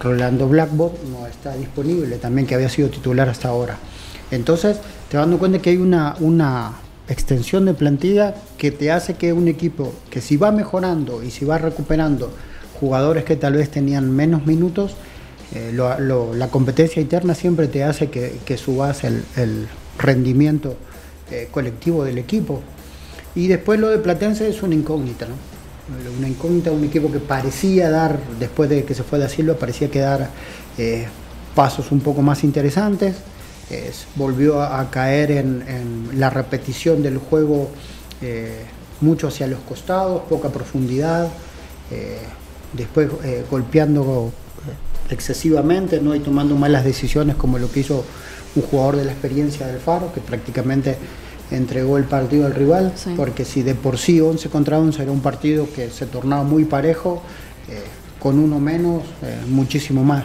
Rolando Blackbot no está disponible, también que había sido titular hasta ahora. Entonces, te dando cuenta que hay una, una extensión de plantilla que te hace que un equipo que si va mejorando y si va recuperando jugadores que tal vez tenían menos minutos, eh, la competencia interna siempre te hace que, subas el, rendimiento eh, colectivo del equipo. Y después lo de Platense es una incógnita, ¿no? Una incógnita, un equipo que parecía dar, después de que se fue de Silva, parecía que dar eh, pasos un poco más interesantes volvió a, caer en, la repetición del juego eh, mucho hacia los costados, poca profundidad, eh, después eh, golpeando excesivamente ¿no? y tomando malas decisiones como lo que hizo un jugador de la experiencia del Faro, que prácticamente entregó el partido al rival, porque si de por sí 11 contra 11 era un partido que se tornaba muy parejo, con uno menos, muchísimo más.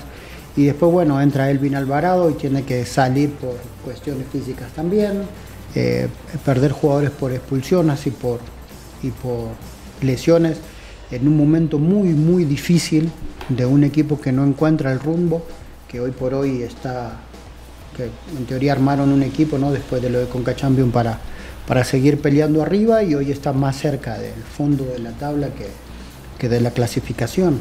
Y después, bueno, entra Elvin Alvarado y tiene que salir por cuestiones físicas también, eh, perder jugadores por expulsiones y por, y por lesiones en un momento muy, muy difícil de un equipo que no encuentra el rumbo, que hoy por hoy está, que en teoría armaron un equipo, ¿no? Después de lo de Conca Champion para, para seguir peleando arriba y hoy está más cerca del fondo de la tabla que, que de la clasificación.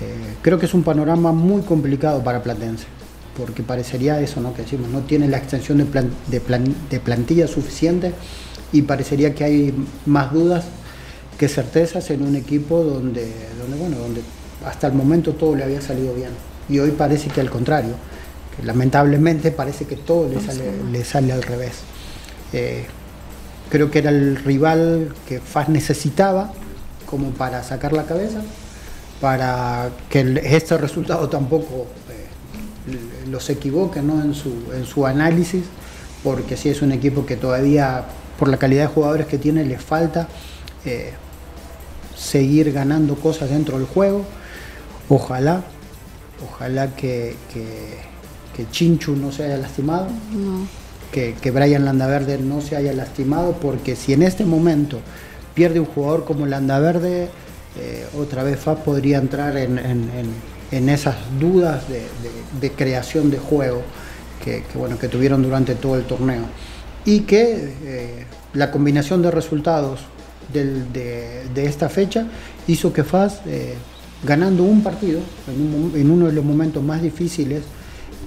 Eh, creo que es un panorama muy complicado para Platense, porque parecería eso, ¿no? Que decimos, no tiene la extensión de, plantilla suficiente y parecería que hay más dudas que certezas en un equipo donde, donde, bueno, donde hasta el momento todo le había salido bien. Y hoy parece que al contrario, que lamentablemente parece que todo le sale, le sale al revés. Eh, creo que era el rival que FAS necesitaba como para sacar la cabeza para que este resultado tampoco eh, los equivoque en, su, en su análisis, porque si es un equipo que todavía, por la calidad de jugadores que tiene, le falta eh, seguir ganando cosas dentro del juego. Ojalá, ojalá que, que, Chinchu no se haya lastimado, que, que Brian Landaverde no se haya lastimado, porque si en este momento pierde un jugador como Landaverde, eh, otra vez FAS podría entrar en, esas dudas de, creación de juego que, bueno, que tuvieron durante todo el torneo. Y que eh, la combinación de resultados de, esta fecha hizo que FAS, eh, ganando un partido, en, uno de los momentos más difíciles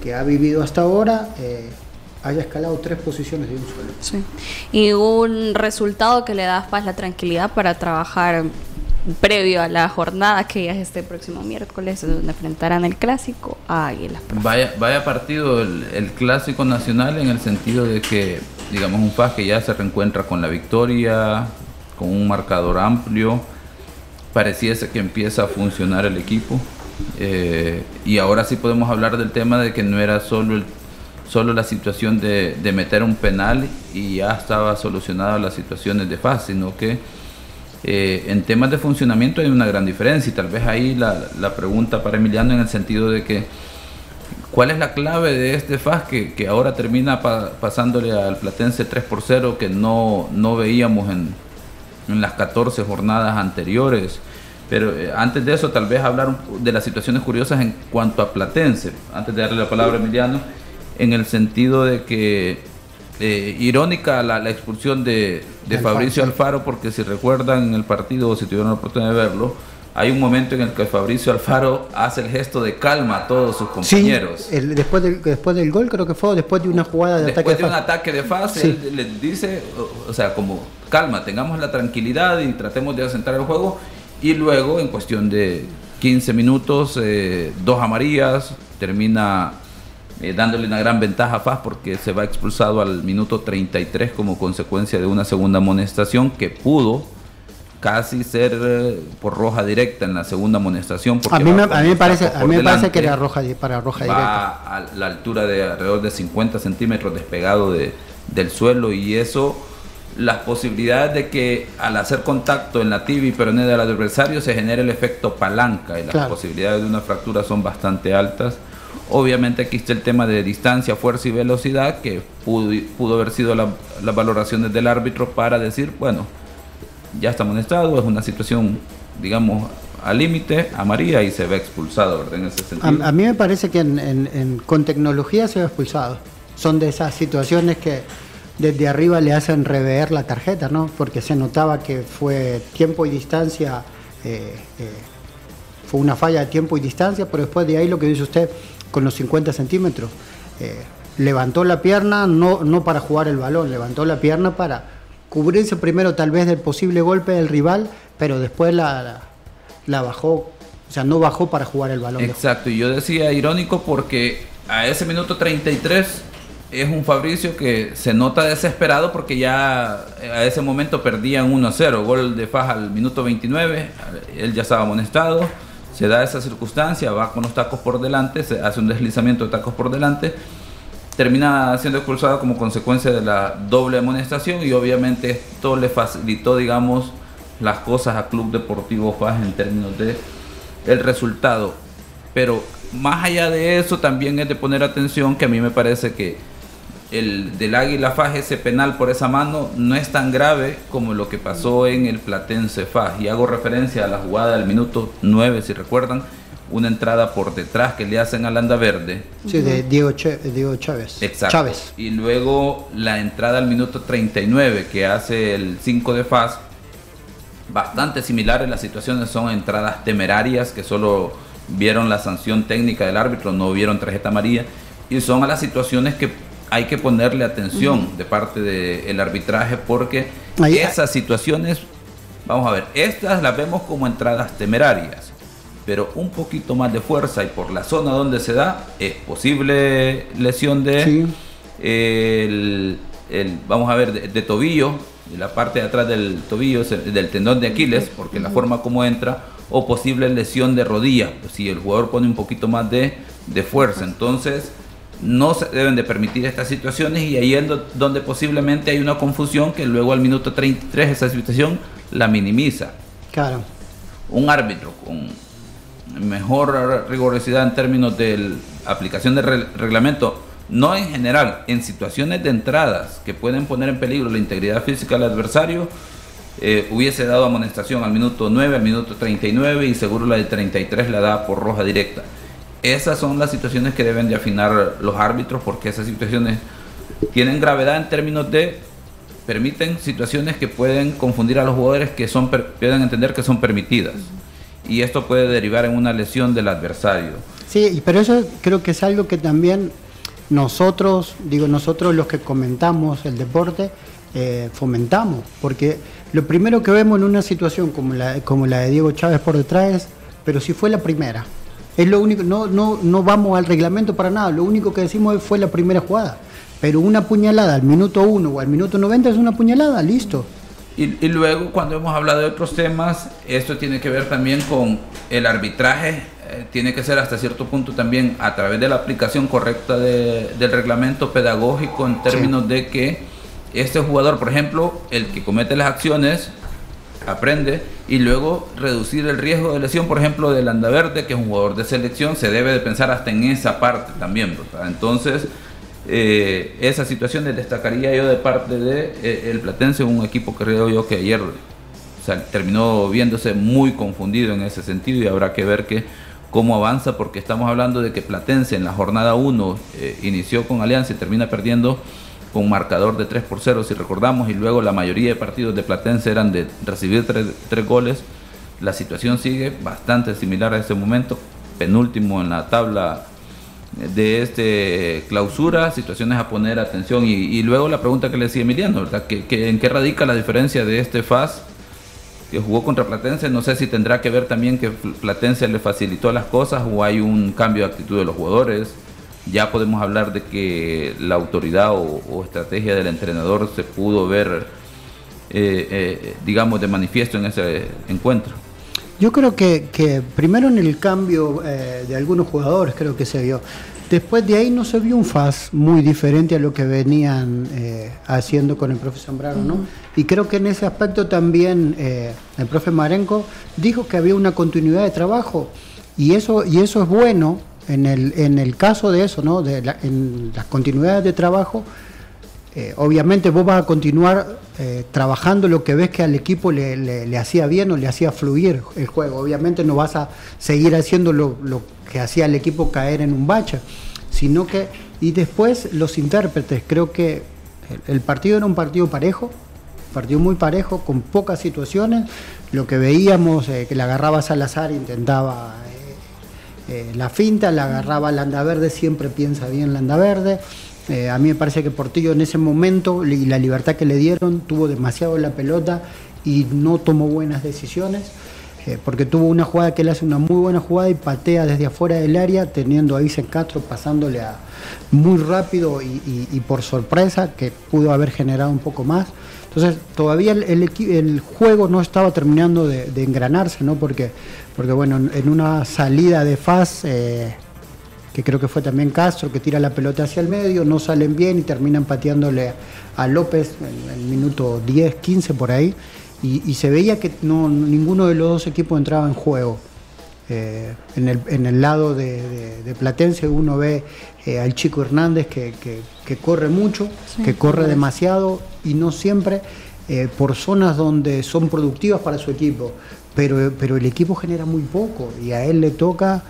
que ha vivido hasta ahora, eh, haya escalado tres posiciones de un solo. Sí. Y un resultado que le da a FAS la tranquilidad para trabajar previo a la jornada que ya es este próximo miércoles, donde enfrentarán el clásico a Águilas. Vaya, vaya partido el, clásico nacional en el sentido de que, digamos, un FAS que ya se reencuentra con la victoria, con un marcador amplio, pareciese que empieza a funcionar el equipo. Eh, y ahora sí podemos hablar del tema de que no era solo el solo la situación de, de, meter un penal y ya estaba solucionada las situaciones de FAS, sino que eh, en temas de funcionamiento hay una gran diferencia y tal vez ahí la, la pregunta para Emiliano en el sentido de que ¿cuál es la clave de este FAS que, que ahora termina pasándole al Platense 3 por 0 que no, no veíamos en, en las 14 jornadas anteriores? Pero eh, antes de eso, tal vez hablar de las situaciones curiosas en cuanto a Platense. Antes de darle la palabra a Emiliano, en el sentido de que eh, irónica la, expulsión de, Fabricio Alfaro, porque si recuerdan en el partido o si tuvieron la oportunidad de verlo, hay un momento en el que Fabricio Alfaro hace el gesto de calma a todos sus compañeros. Sí, después, del, después del gol creo que fue, después de una jugada de después ataque de, de un ataque de fase, él les dice, o, sea, como calma, tengamos la tranquilidad y tratemos de asentar el juego. Y luego, en cuestión de 15 minutos, eh, dos amarillas, termina eh, dándole una gran ventaja a FAS porque se va expulsado al minuto 33 como consecuencia de una segunda amonestación que pudo casi ser eh, por roja directa en la segunda amonestación. A mí, me, a mí me parece, a mí me parece que era roja, para roja directa. a la altura de alrededor de 50 centímetros despegado de, del suelo y eso las posibilidades de que al hacer contacto en la tibia y peroné del adversario se genere el efecto palanca y las posibilidades de una fractura son bastante altas. Obviamente aquí está el tema de distancia, fuerza y velocidad, que pudo, haber sido las valoraciones del árbitro para decir, bueno, ya está amonestado, es una situación, digamos, al límite, a María y se ve expulsado, ¿verdad? En ese sentido. A, mí me parece que con tecnología se ve expulsado. Son de esas situaciones que desde arriba le hacen rever la tarjeta, ¿no? Porque se notaba que fue tiempo y distancia, eh, eh, fue una falla de tiempo y distancia, pero después de ahí lo que dice usted, con los 50 centímetros. Eh, levantó la pierna no, no para jugar el balón, levantó la pierna para cubrirse primero tal vez del posible golpe del rival, pero después la, la, bajó, o sea, no bajó para jugar el balón. Exacto, y yo decía irónico porque a ese minuto 33 es un Fabricio que se nota desesperado porque ya a ese momento perdían 1-0, gol de Faja al minuto 29, él ya estaba amonestado se da esa circunstancia, va con los tacos por delante, se hace un deslizamiento de tacos por delante, termina siendo expulsado como consecuencia de la doble amonestación y obviamente esto le facilitó, digamos, las cosas a Club Deportivo Faz en términos de el resultado. Pero más allá de eso también es de poner atención que a mí me parece que el del Águila Faj, ese penal por esa mano, no es tan grave como lo que pasó en el Platense Faj. Y hago referencia a la jugada del minuto 9, si recuerdan, una entrada por detrás que le hacen a Landa Verde. Sí, de Diego, Chávez. Exacto. Chávez. Y luego la entrada al minuto 39 que hace el 5 de Faz. Bastante similares las situaciones, son entradas temerarias que solo vieron la sanción técnica del árbitro, no vieron tarjeta amarilla. Y son a las situaciones que hay que ponerle atención de parte del arbitraje porque esas situaciones, vamos a ver, estas las vemos como entradas temerarias, pero un poquito más de fuerza y por la zona donde se da es posible lesión de el, vamos a ver, de, tobillo, de la parte de atrás del tobillo, del tendón de Aquiles, porque la forma como entra, o posible lesión de rodilla, si el jugador pone un poquito más de, de fuerza. Entonces, no se deben de permitir estas situaciones y ahí es donde posiblemente hay una confusión que luego al minuto 33 esa situación la minimiza. Claro. Un árbitro con mejor rigurosidad en términos de aplicación del reglamento, no en general, en situaciones de entradas que pueden poner en peligro la integridad física del adversario, eh, hubiese dado amonestación al minuto 9, al minuto 39 y seguro la de 33 la da por roja directa. Esas son las situaciones que deben de afinar los árbitros porque esas situaciones tienen gravedad en términos de permiten situaciones que pueden confundir a los jugadores que son pueden entender que son permitidas. Y esto puede derivar en una lesión del adversario. Sí, pero eso creo que es algo que también nosotros, digo nosotros los que comentamos el deporte, eh, fomentamos, porque lo primero que vemos en una situación como la, como la de Diego Chávez por detrás es, pero si fue la primera, es lo único, no, no, no vamos al reglamento para nada, lo único que decimos fue la primera jugada, pero una puñalada al minuto 1 o al minuto 90 es una puñalada, listo. Y, y, luego cuando hemos hablado de otros temas, esto tiene que ver también con el arbitraje. Eh, tiene que ser hasta cierto punto también a través de la aplicación correcta del reglamento pedagógico en términos de que este jugador, por ejemplo, el que comete las acciones, aprende y luego reducir el riesgo de lesión, por ejemplo, del Andaverde, que es un jugador de selección, se debe de pensar hasta en esa parte también, Entonces, eh, esa situación destacaría yo de parte de eh, el Platense, un equipo que creo yo que ayer terminó viéndose muy confundido en ese sentido y habrá que ver que cómo avanza, porque estamos hablando de que Platense en la jornada 1 eh, inició con Alianza y termina perdiendo con marcador de 3 por 0, si recordamos, y luego la mayoría de partidos de Platense eran de recibir 3, goles. La situación sigue bastante similar a este momento, penúltimo en la tabla de este clausura, situaciones a poner atención. Y, luego la pregunta que le decía Emiliano, ¿verdad? en qué radica la diferencia de este FAS que jugó contra Platense, no sé si tendrá que ver también que Platense le facilitó las cosas o hay un cambio de actitud de los jugadores. Ya podemos hablar de que la autoridad o, estrategia del entrenador se pudo ver, eh, eh, digamos, de manifiesto en ese encuentro. Yo creo que, primero en el cambio eh, de algunos jugadores creo que se vio. Después de ahí no se vio un FAS muy diferente a lo que venían eh, haciendo con el profe Zambrano, ¿no? Y creo que en ese aspecto también eh, el profe Marenco dijo que había una continuidad de trabajo y eso, y eso es bueno en el, en el caso de eso, ¿no? En las continuidades de trabajo, eh, obviamente vos vas a continuar trabajando lo que ves que al equipo le, hacía bien o le hacía fluir el juego. Obviamente no vas a seguir haciendo lo, lo que hacía al equipo caer en un bache, sino que, y después los intérpretes, creo que el, partido era un partido parejo, partido muy parejo, con pocas situaciones, lo que veíamos, eh, que la agarraba Salazar, intentaba eh, la finta, la agarraba Landaverde, siempre piensa bien Landaverde. Eh, a mí me parece que Portillo en ese momento y la libertad que le dieron tuvo demasiado la pelota y no tomó buenas decisiones. Eh, porque tuvo una jugada que él hace una muy buena jugada y patea desde afuera del área, teniendo a Vicen Castro pasándole a muy rápido y, por sorpresa, que pudo haber generado un poco más. Entonces, todavía el, juego no estaba terminando de, engranarse, ¿no? Porque, porque, bueno, en una salida de faz, eh, que creo que fue también Castro, que tira la pelota hacia el medio, no salen bien y terminan pateándole a López en el minuto 10, 15 por ahí y, se veía que no, ninguno de los dos equipos entraba en juego. Eh, en, el, lado de, Platense uno ve eh, al chico Hernández que, corre mucho, que corre demasiado y no siempre eh, por zonas donde son productivas para su equipo, pero, pero el equipo genera muy poco y a él le toca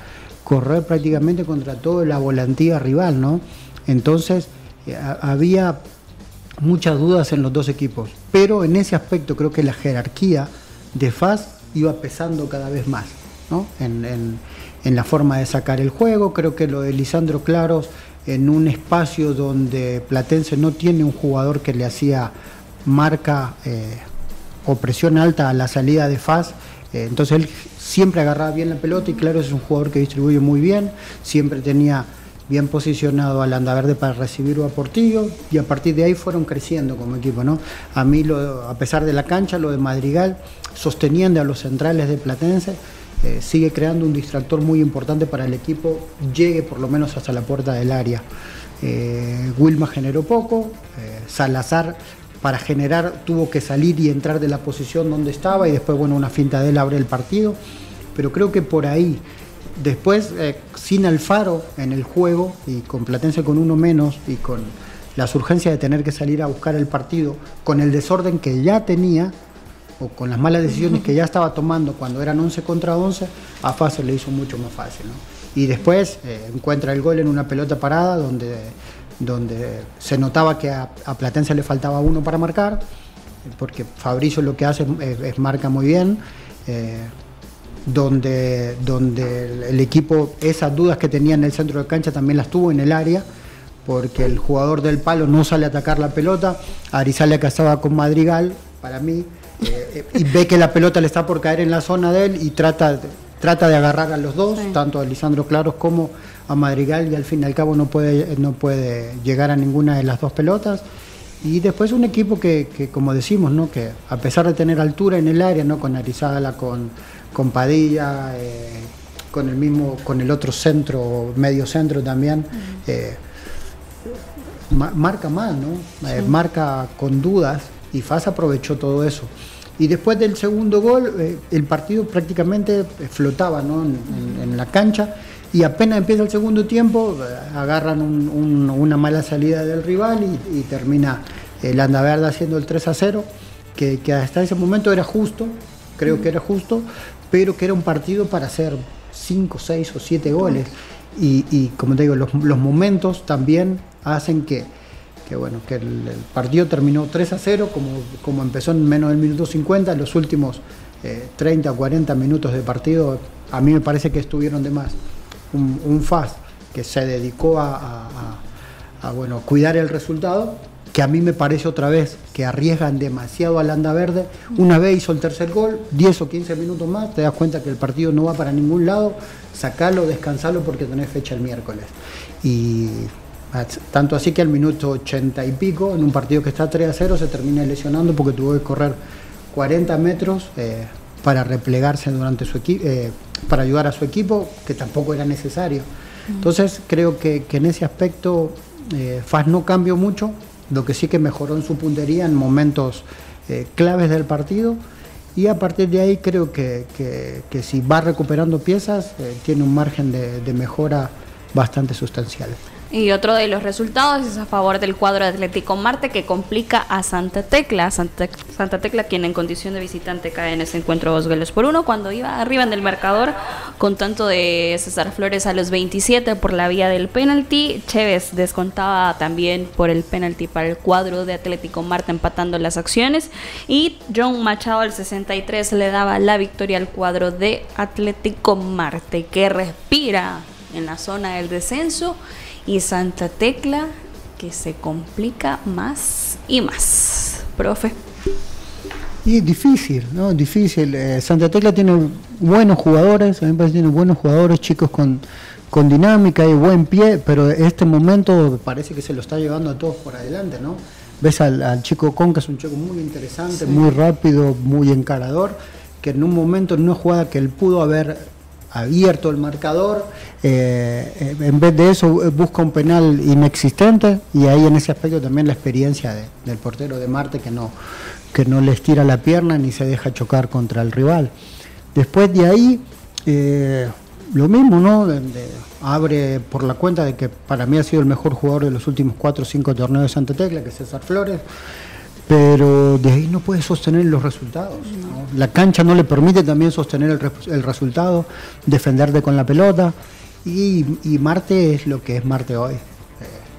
correr prácticamente contra toda la volantía rival, ¿no? Entonces había muchas dudas en los dos equipos, pero en ese aspecto creo que la jerarquía de FAS iba pesando cada vez más ¿no? en, la forma de sacar el juego. Creo que lo de Lisandro Claros en un espacio donde Platense no tiene un jugador que le hacía marca eh, o presión alta a la salida de FAS. Eh, entonces él siempre agarraba bien la pelota y claro es un jugador que distribuye muy bien, siempre tenía bien posicionado al Andaverde para recibir a Portillo y a partir de ahí fueron creciendo como equipo. ¿no? A mí, lo, a pesar de la cancha, lo de Madrigal, sosteniendo a los centrales de Platense, eh, sigue creando un distractor muy importante para el equipo, llegue por lo menos hasta la puerta del área. Eh, Wilma generó poco, eh, Salazar para generar tuvo que salir y entrar de la posición donde estaba y después bueno una finta de él abre el partido, pero creo que por ahí Después, sin Alfaro en el juego y con Platense con uno menos y con las urgencias de tener que salir a buscar el partido, con el desorden que ya tenía o con las malas decisiones que ya estaba tomando cuando eran 11 contra 11, a Fácil le hizo mucho más fácil. Y después eh, encuentra el gol en una pelota parada donde donde se notaba que a, Platense le faltaba uno para marcar, porque Fabricio lo que hace es, marca muy bien. Eh, donde, donde el equipo, esas dudas que tenía en el centro de cancha también las tuvo en el área, porque el jugador del palo no sale a atacar la pelota, Arizale casaba con Madrigal, para mí, eh, y ve que la pelota le está por caer en la zona de él y trata, trata de agarrar a los dos, tanto a Lisandro Claros como a Madrigal, y al fin y al cabo no puede, no puede llegar a ninguna de las dos pelotas. Y después un equipo que, como decimos, ¿no? que a pesar de tener altura en el área, ¿no? con Arizala, con, con Padilla, eh, con el mismo, con el otro centro, medio centro también, eh, marca mal, ¿no? Eh, marca con dudas y Faz aprovechó todo eso. Y después del segundo gol, el partido prácticamente flotaba ¿no? en, la cancha y apenas empieza el segundo tiempo, agarran una mala salida del rival y, termina el Andaverde haciendo el 3 a 0, que, que, hasta ese momento era justo, creo que era justo, pero que era un partido para hacer 5, 6 o 7 goles. Y, como te digo, los, momentos también hacen que, bueno, que el, partido terminó 3 a 0, como, como empezó en menos del minuto 50, los últimos 30 o 40 minutos de partido, a mí me parece que estuvieron de más. Un, un FAS que se dedicó a, a, bueno, cuidar el resultado que a mí me parece otra vez que arriesgan demasiado al anda verde. Una vez hizo el tercer gol, 10 o 15 minutos más, te das cuenta que el partido no va para ningún lado, sacalo, descansalo porque tenés fecha el miércoles. Y tanto así que al minuto 80 y pico, en un partido que está 3 a 0, se termina lesionando porque tuvo que correr 40 metros eh, para replegarse durante su equipo, eh, para ayudar a su equipo, que tampoco era necesario. Entonces creo que, en ese aspecto eh, FAS no cambió mucho, lo que sí que mejoró en su puntería en momentos eh, claves del partido y a partir de ahí creo que, si va recuperando piezas tiene un margen de mejora bastante sustancial. Y otro de los resultados es a favor del cuadro Atlético Marte que complica a Santa Tecla. Santa, Tecla, quien en condición de visitante cae en ese encuentro dos goles por uno, cuando iba arriba en el marcador con tanto de César Flores a los 27 por la vía del penalti. Chévez descontaba también por el penalti para el cuadro de Atlético Marte empatando las acciones. Y John Machado al 63 le daba la victoria al cuadro de Atlético Marte que respira en la zona del descenso y Santa Tecla que se complica más y más. Profe. Y es difícil, ¿no? Difícil. Eh, Santa Tecla tiene buenos jugadores, a mí me parece que tiene buenos jugadores, chicos con, con dinámica y buen pie, pero este momento parece que se lo está llevando a todos por adelante, ¿no? Ves al, chico Con, que es un chico muy interesante, muy rápido, muy encarador, que en un momento en una jugada que él pudo haber abierto el marcador, eh, en vez de eso eh, busca un penal inexistente y ahí en ese aspecto también la experiencia del portero de Marte que no, que no le estira la pierna ni se deja chocar contra el rival. Después de ahí, eh, lo mismo, ¿no? abre por la cuenta de que para mí ha sido el mejor jugador de los últimos 4 o 5 torneos de Santa Tecla, que es César Flores pero de ahí no puede sostener los resultados. La cancha no le permite también sostener el, resultado, defenderte con la pelota, y, Marte es lo que es Marte hoy. Eh,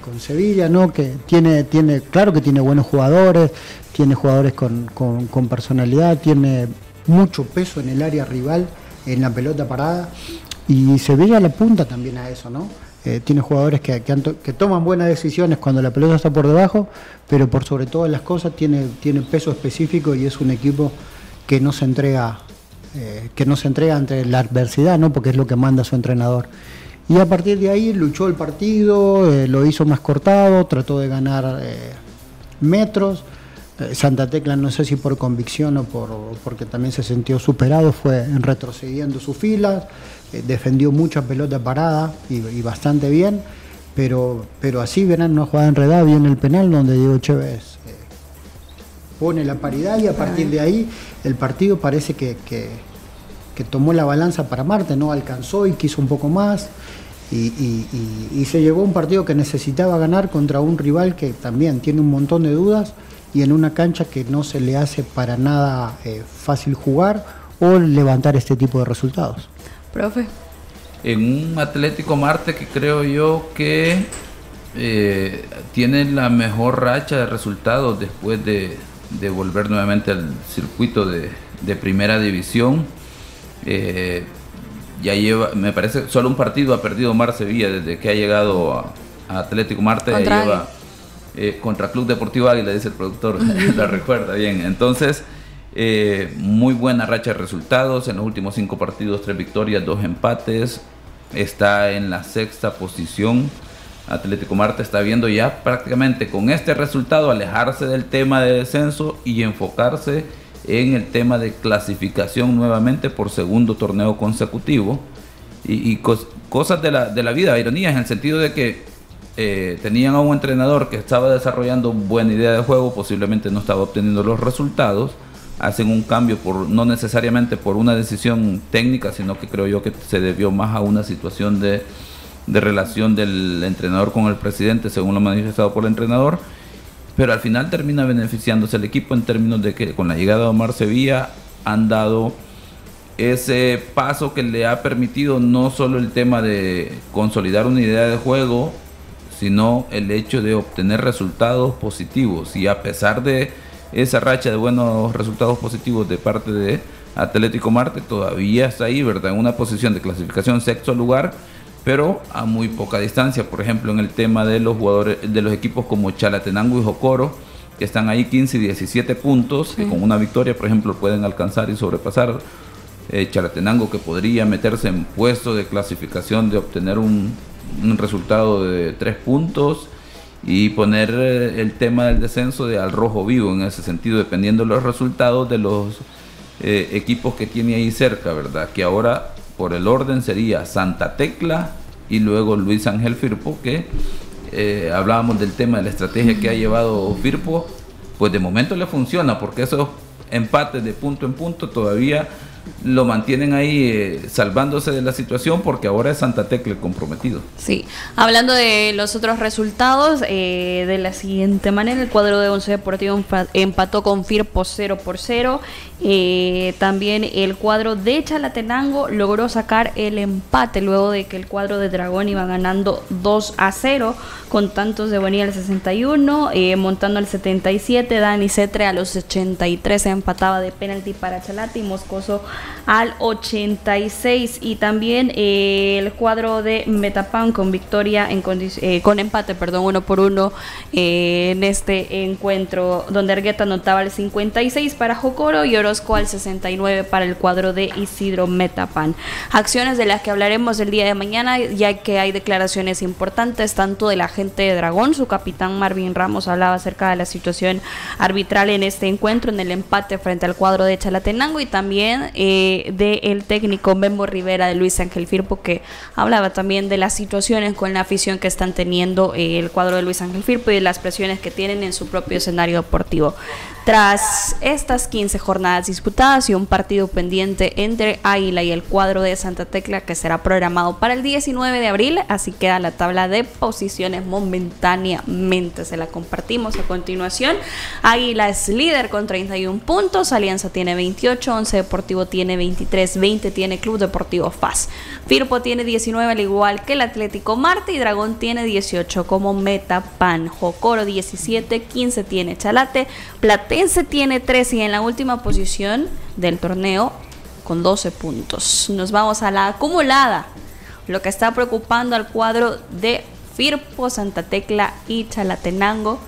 con Sevilla, ¿no? Que tiene, tiene, claro que tiene buenos jugadores, tiene jugadores con, con personalidad, tiene mucho peso en el área rival, en la pelota parada, y Sevilla le apunta también a eso, ¿no? Eh, tiene jugadores que, que, toman buenas decisiones cuando la pelota está por debajo, pero por sobre todas las cosas tiene, tiene peso específico y es un equipo que no se entrega, eh, que no se entrega ante la adversidad, ¿no? porque es lo que manda su entrenador. Y a partir de ahí luchó el partido, eh, lo hizo más cortado, trató de ganar metros. Santa Tecla, no sé si por convicción o por, porque también se sintió superado, fue retrocediendo sus filas. Eh, defendió mucha pelota parada y, bastante bien, pero, pero así verán una jugada enredada, viene el penal donde Diego Chévez eh, pone la paridad y a partir de ahí el partido parece que, tomó la balanza para Marte, no alcanzó y quiso un poco más. Y, se llegó a un partido que necesitaba ganar contra un rival que también tiene un montón de dudas y en una cancha que no se le hace para nada eh, fácil jugar o levantar este tipo de resultados. Profe. En un Atlético Marte que creo yo que eh, tiene la mejor racha de resultados después de, volver nuevamente al circuito de, primera división. Eh, ya lleva, me parece, solo un partido ha perdido Mar Sevilla desde que ha llegado a, Atlético Marte. Contra, lleva, eh, contra Club Deportivo Águila, dice el productor, la recuerda bien. Entonces, muy buena racha de resultados. En los últimos cinco partidos, tres victorias, dos empates. Está en la sexta posición Atlético Marte está viendo ya prácticamente con este resultado alejarse del tema de descenso y enfocarse en el tema de clasificación nuevamente por segundo torneo consecutivo. Y, cosas de la, de la, vida, ironías, en el sentido de que eh, tenían a un entrenador que estaba desarrollando buena idea de juego, posiblemente no estaba obteniendo los resultados, hacen un cambio por no necesariamente por una decisión técnica, sino que creo yo que se debió más a una situación de de relación del entrenador con el presidente, según lo manifestado por el entrenador, pero al final termina beneficiándose el equipo en términos de que con la llegada de Omar Sevilla han dado ese paso que le ha permitido no solo el tema de consolidar una idea de juego, sino el hecho de obtener resultados positivos. Y a pesar de esa racha de buenos resultados positivos de parte de Atlético Marte, todavía está ahí, ¿verdad? En una posición de clasificación sexto lugar pero a muy poca distancia. Por ejemplo, en el tema de los jugadores, de los equipos como Chalatenango y Jocoro, que están ahí 15 y 17 puntos, y con una victoria, por ejemplo, pueden alcanzar y sobrepasar. Eh, Chalatenango que podría meterse en puesto de clasificación de obtener un, resultado de 3 puntos y poner eh, el tema del descenso de al rojo vivo en ese sentido, dependiendo de los resultados de los eh, equipos que tiene ahí cerca, ¿verdad? Que ahora por el orden sería Santa Tecla y luego Luis Ángel Firpo, que eh, hablábamos del tema de la estrategia que ha llevado Firpo, pues de momento le funciona, porque esos empates de punto en punto todavía lo mantienen ahí eh, salvándose de la situación porque ahora es Santa Tecla comprometido. Sí, hablando de los otros resultados, eh, de la siguiente manera, el cuadro de Once Deportivo empató con Firpo 0 por 0. Eh, también el cuadro de Chalatenango logró sacar el empate luego de que el cuadro de Dragón iba ganando 2 a 0 con tantos de Bonilla al 61, montando al 77, Dani Cetre a los 83 empataba de penalti para Chalate y Moscoso al 86 y también eh, el cuadro de Metapan con victoria eh, con empate, perdón, uno por uno eh, en este encuentro donde Argueta anotaba el 56 para Jocoro y Orozco al 69 para el cuadro de Isidro Metapan. Acciones de las que hablaremos el día de mañana ya que hay declaraciones importantes tanto de la gente de Dragón, su capitán Marvin Ramos hablaba acerca de la situación arbitral en este encuentro en el empate frente al cuadro de Chalatenango y también eh, del técnico Memo Rivera de Luis Ángel Firpo, que hablaba también de las situaciones con la afición que están teniendo eh, el cuadro de Luis Ángel Firpo y de las presiones que tienen en su propio escenario deportivo. Tras estas 15 jornadas disputadas y un partido pendiente entre Águila y el cuadro de Santa Tecla que será programado para el 19 de abril, así queda la tabla de posiciones momentáneamente. Se la compartimos a continuación. Águila es líder con 31 puntos, Alianza tiene 28, 11 Deportivo tiene 23, 20 tiene Club Deportivo FAS. Firpo tiene 19 al igual que el Atlético Marte y Dragón tiene 18 como Meta Pan. Jocoro 17, 15 tiene Chalate, Plata Platense tiene 13 y en la última posición del torneo con 12 puntos. Nos vamos a la acumulada, lo que está preocupando al cuadro de Firpo, Santa Tecla y Chalatenango.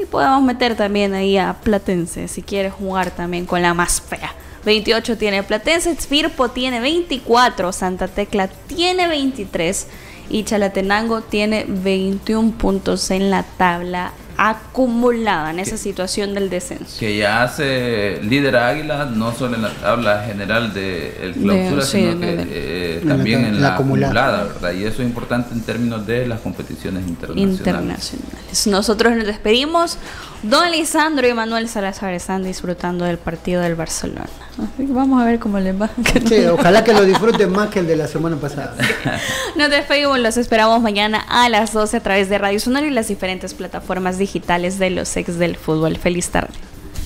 Y podemos meter también ahí a Platense si quiere jugar también con la más fea. 28 tiene Platense, Firpo tiene 24, Santa Tecla tiene 23 y Chalatenango tiene 21 puntos en la tabla acumulada en esa situación del descenso. Que ya hace líder Águila, no solo en la tabla general del de clausura, sino que eh, también en la, acumulada, ¿verdad? Y eso es importante en términos de las competiciones internacionales. internacionales. Nosotros nos despedimos. Don Lisandro y Manuel Salazar están disfrutando del partido del Barcelona. Vamos a ver cómo les va. ojalá que lo disfruten más que el de la semana pasada. Nos despedimos, los esperamos mañana a las 12 a través de Radio Sonora y las diferentes plataformas digitales de los ex del fútbol. Feliz tarde.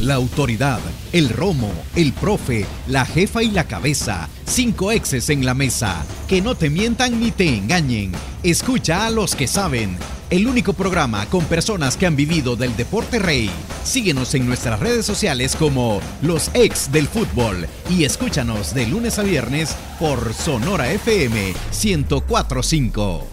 La autoridad, el romo, el profe, la jefa y la cabeza. Cinco exes en la mesa. Que no te mientan ni te engañen. Escucha a los que saben. El único programa con personas que han vivido del deporte rey. Síguenos en nuestras redes sociales como Los Ex del Fútbol y escúchanos de lunes a viernes por Sonora FM 1045.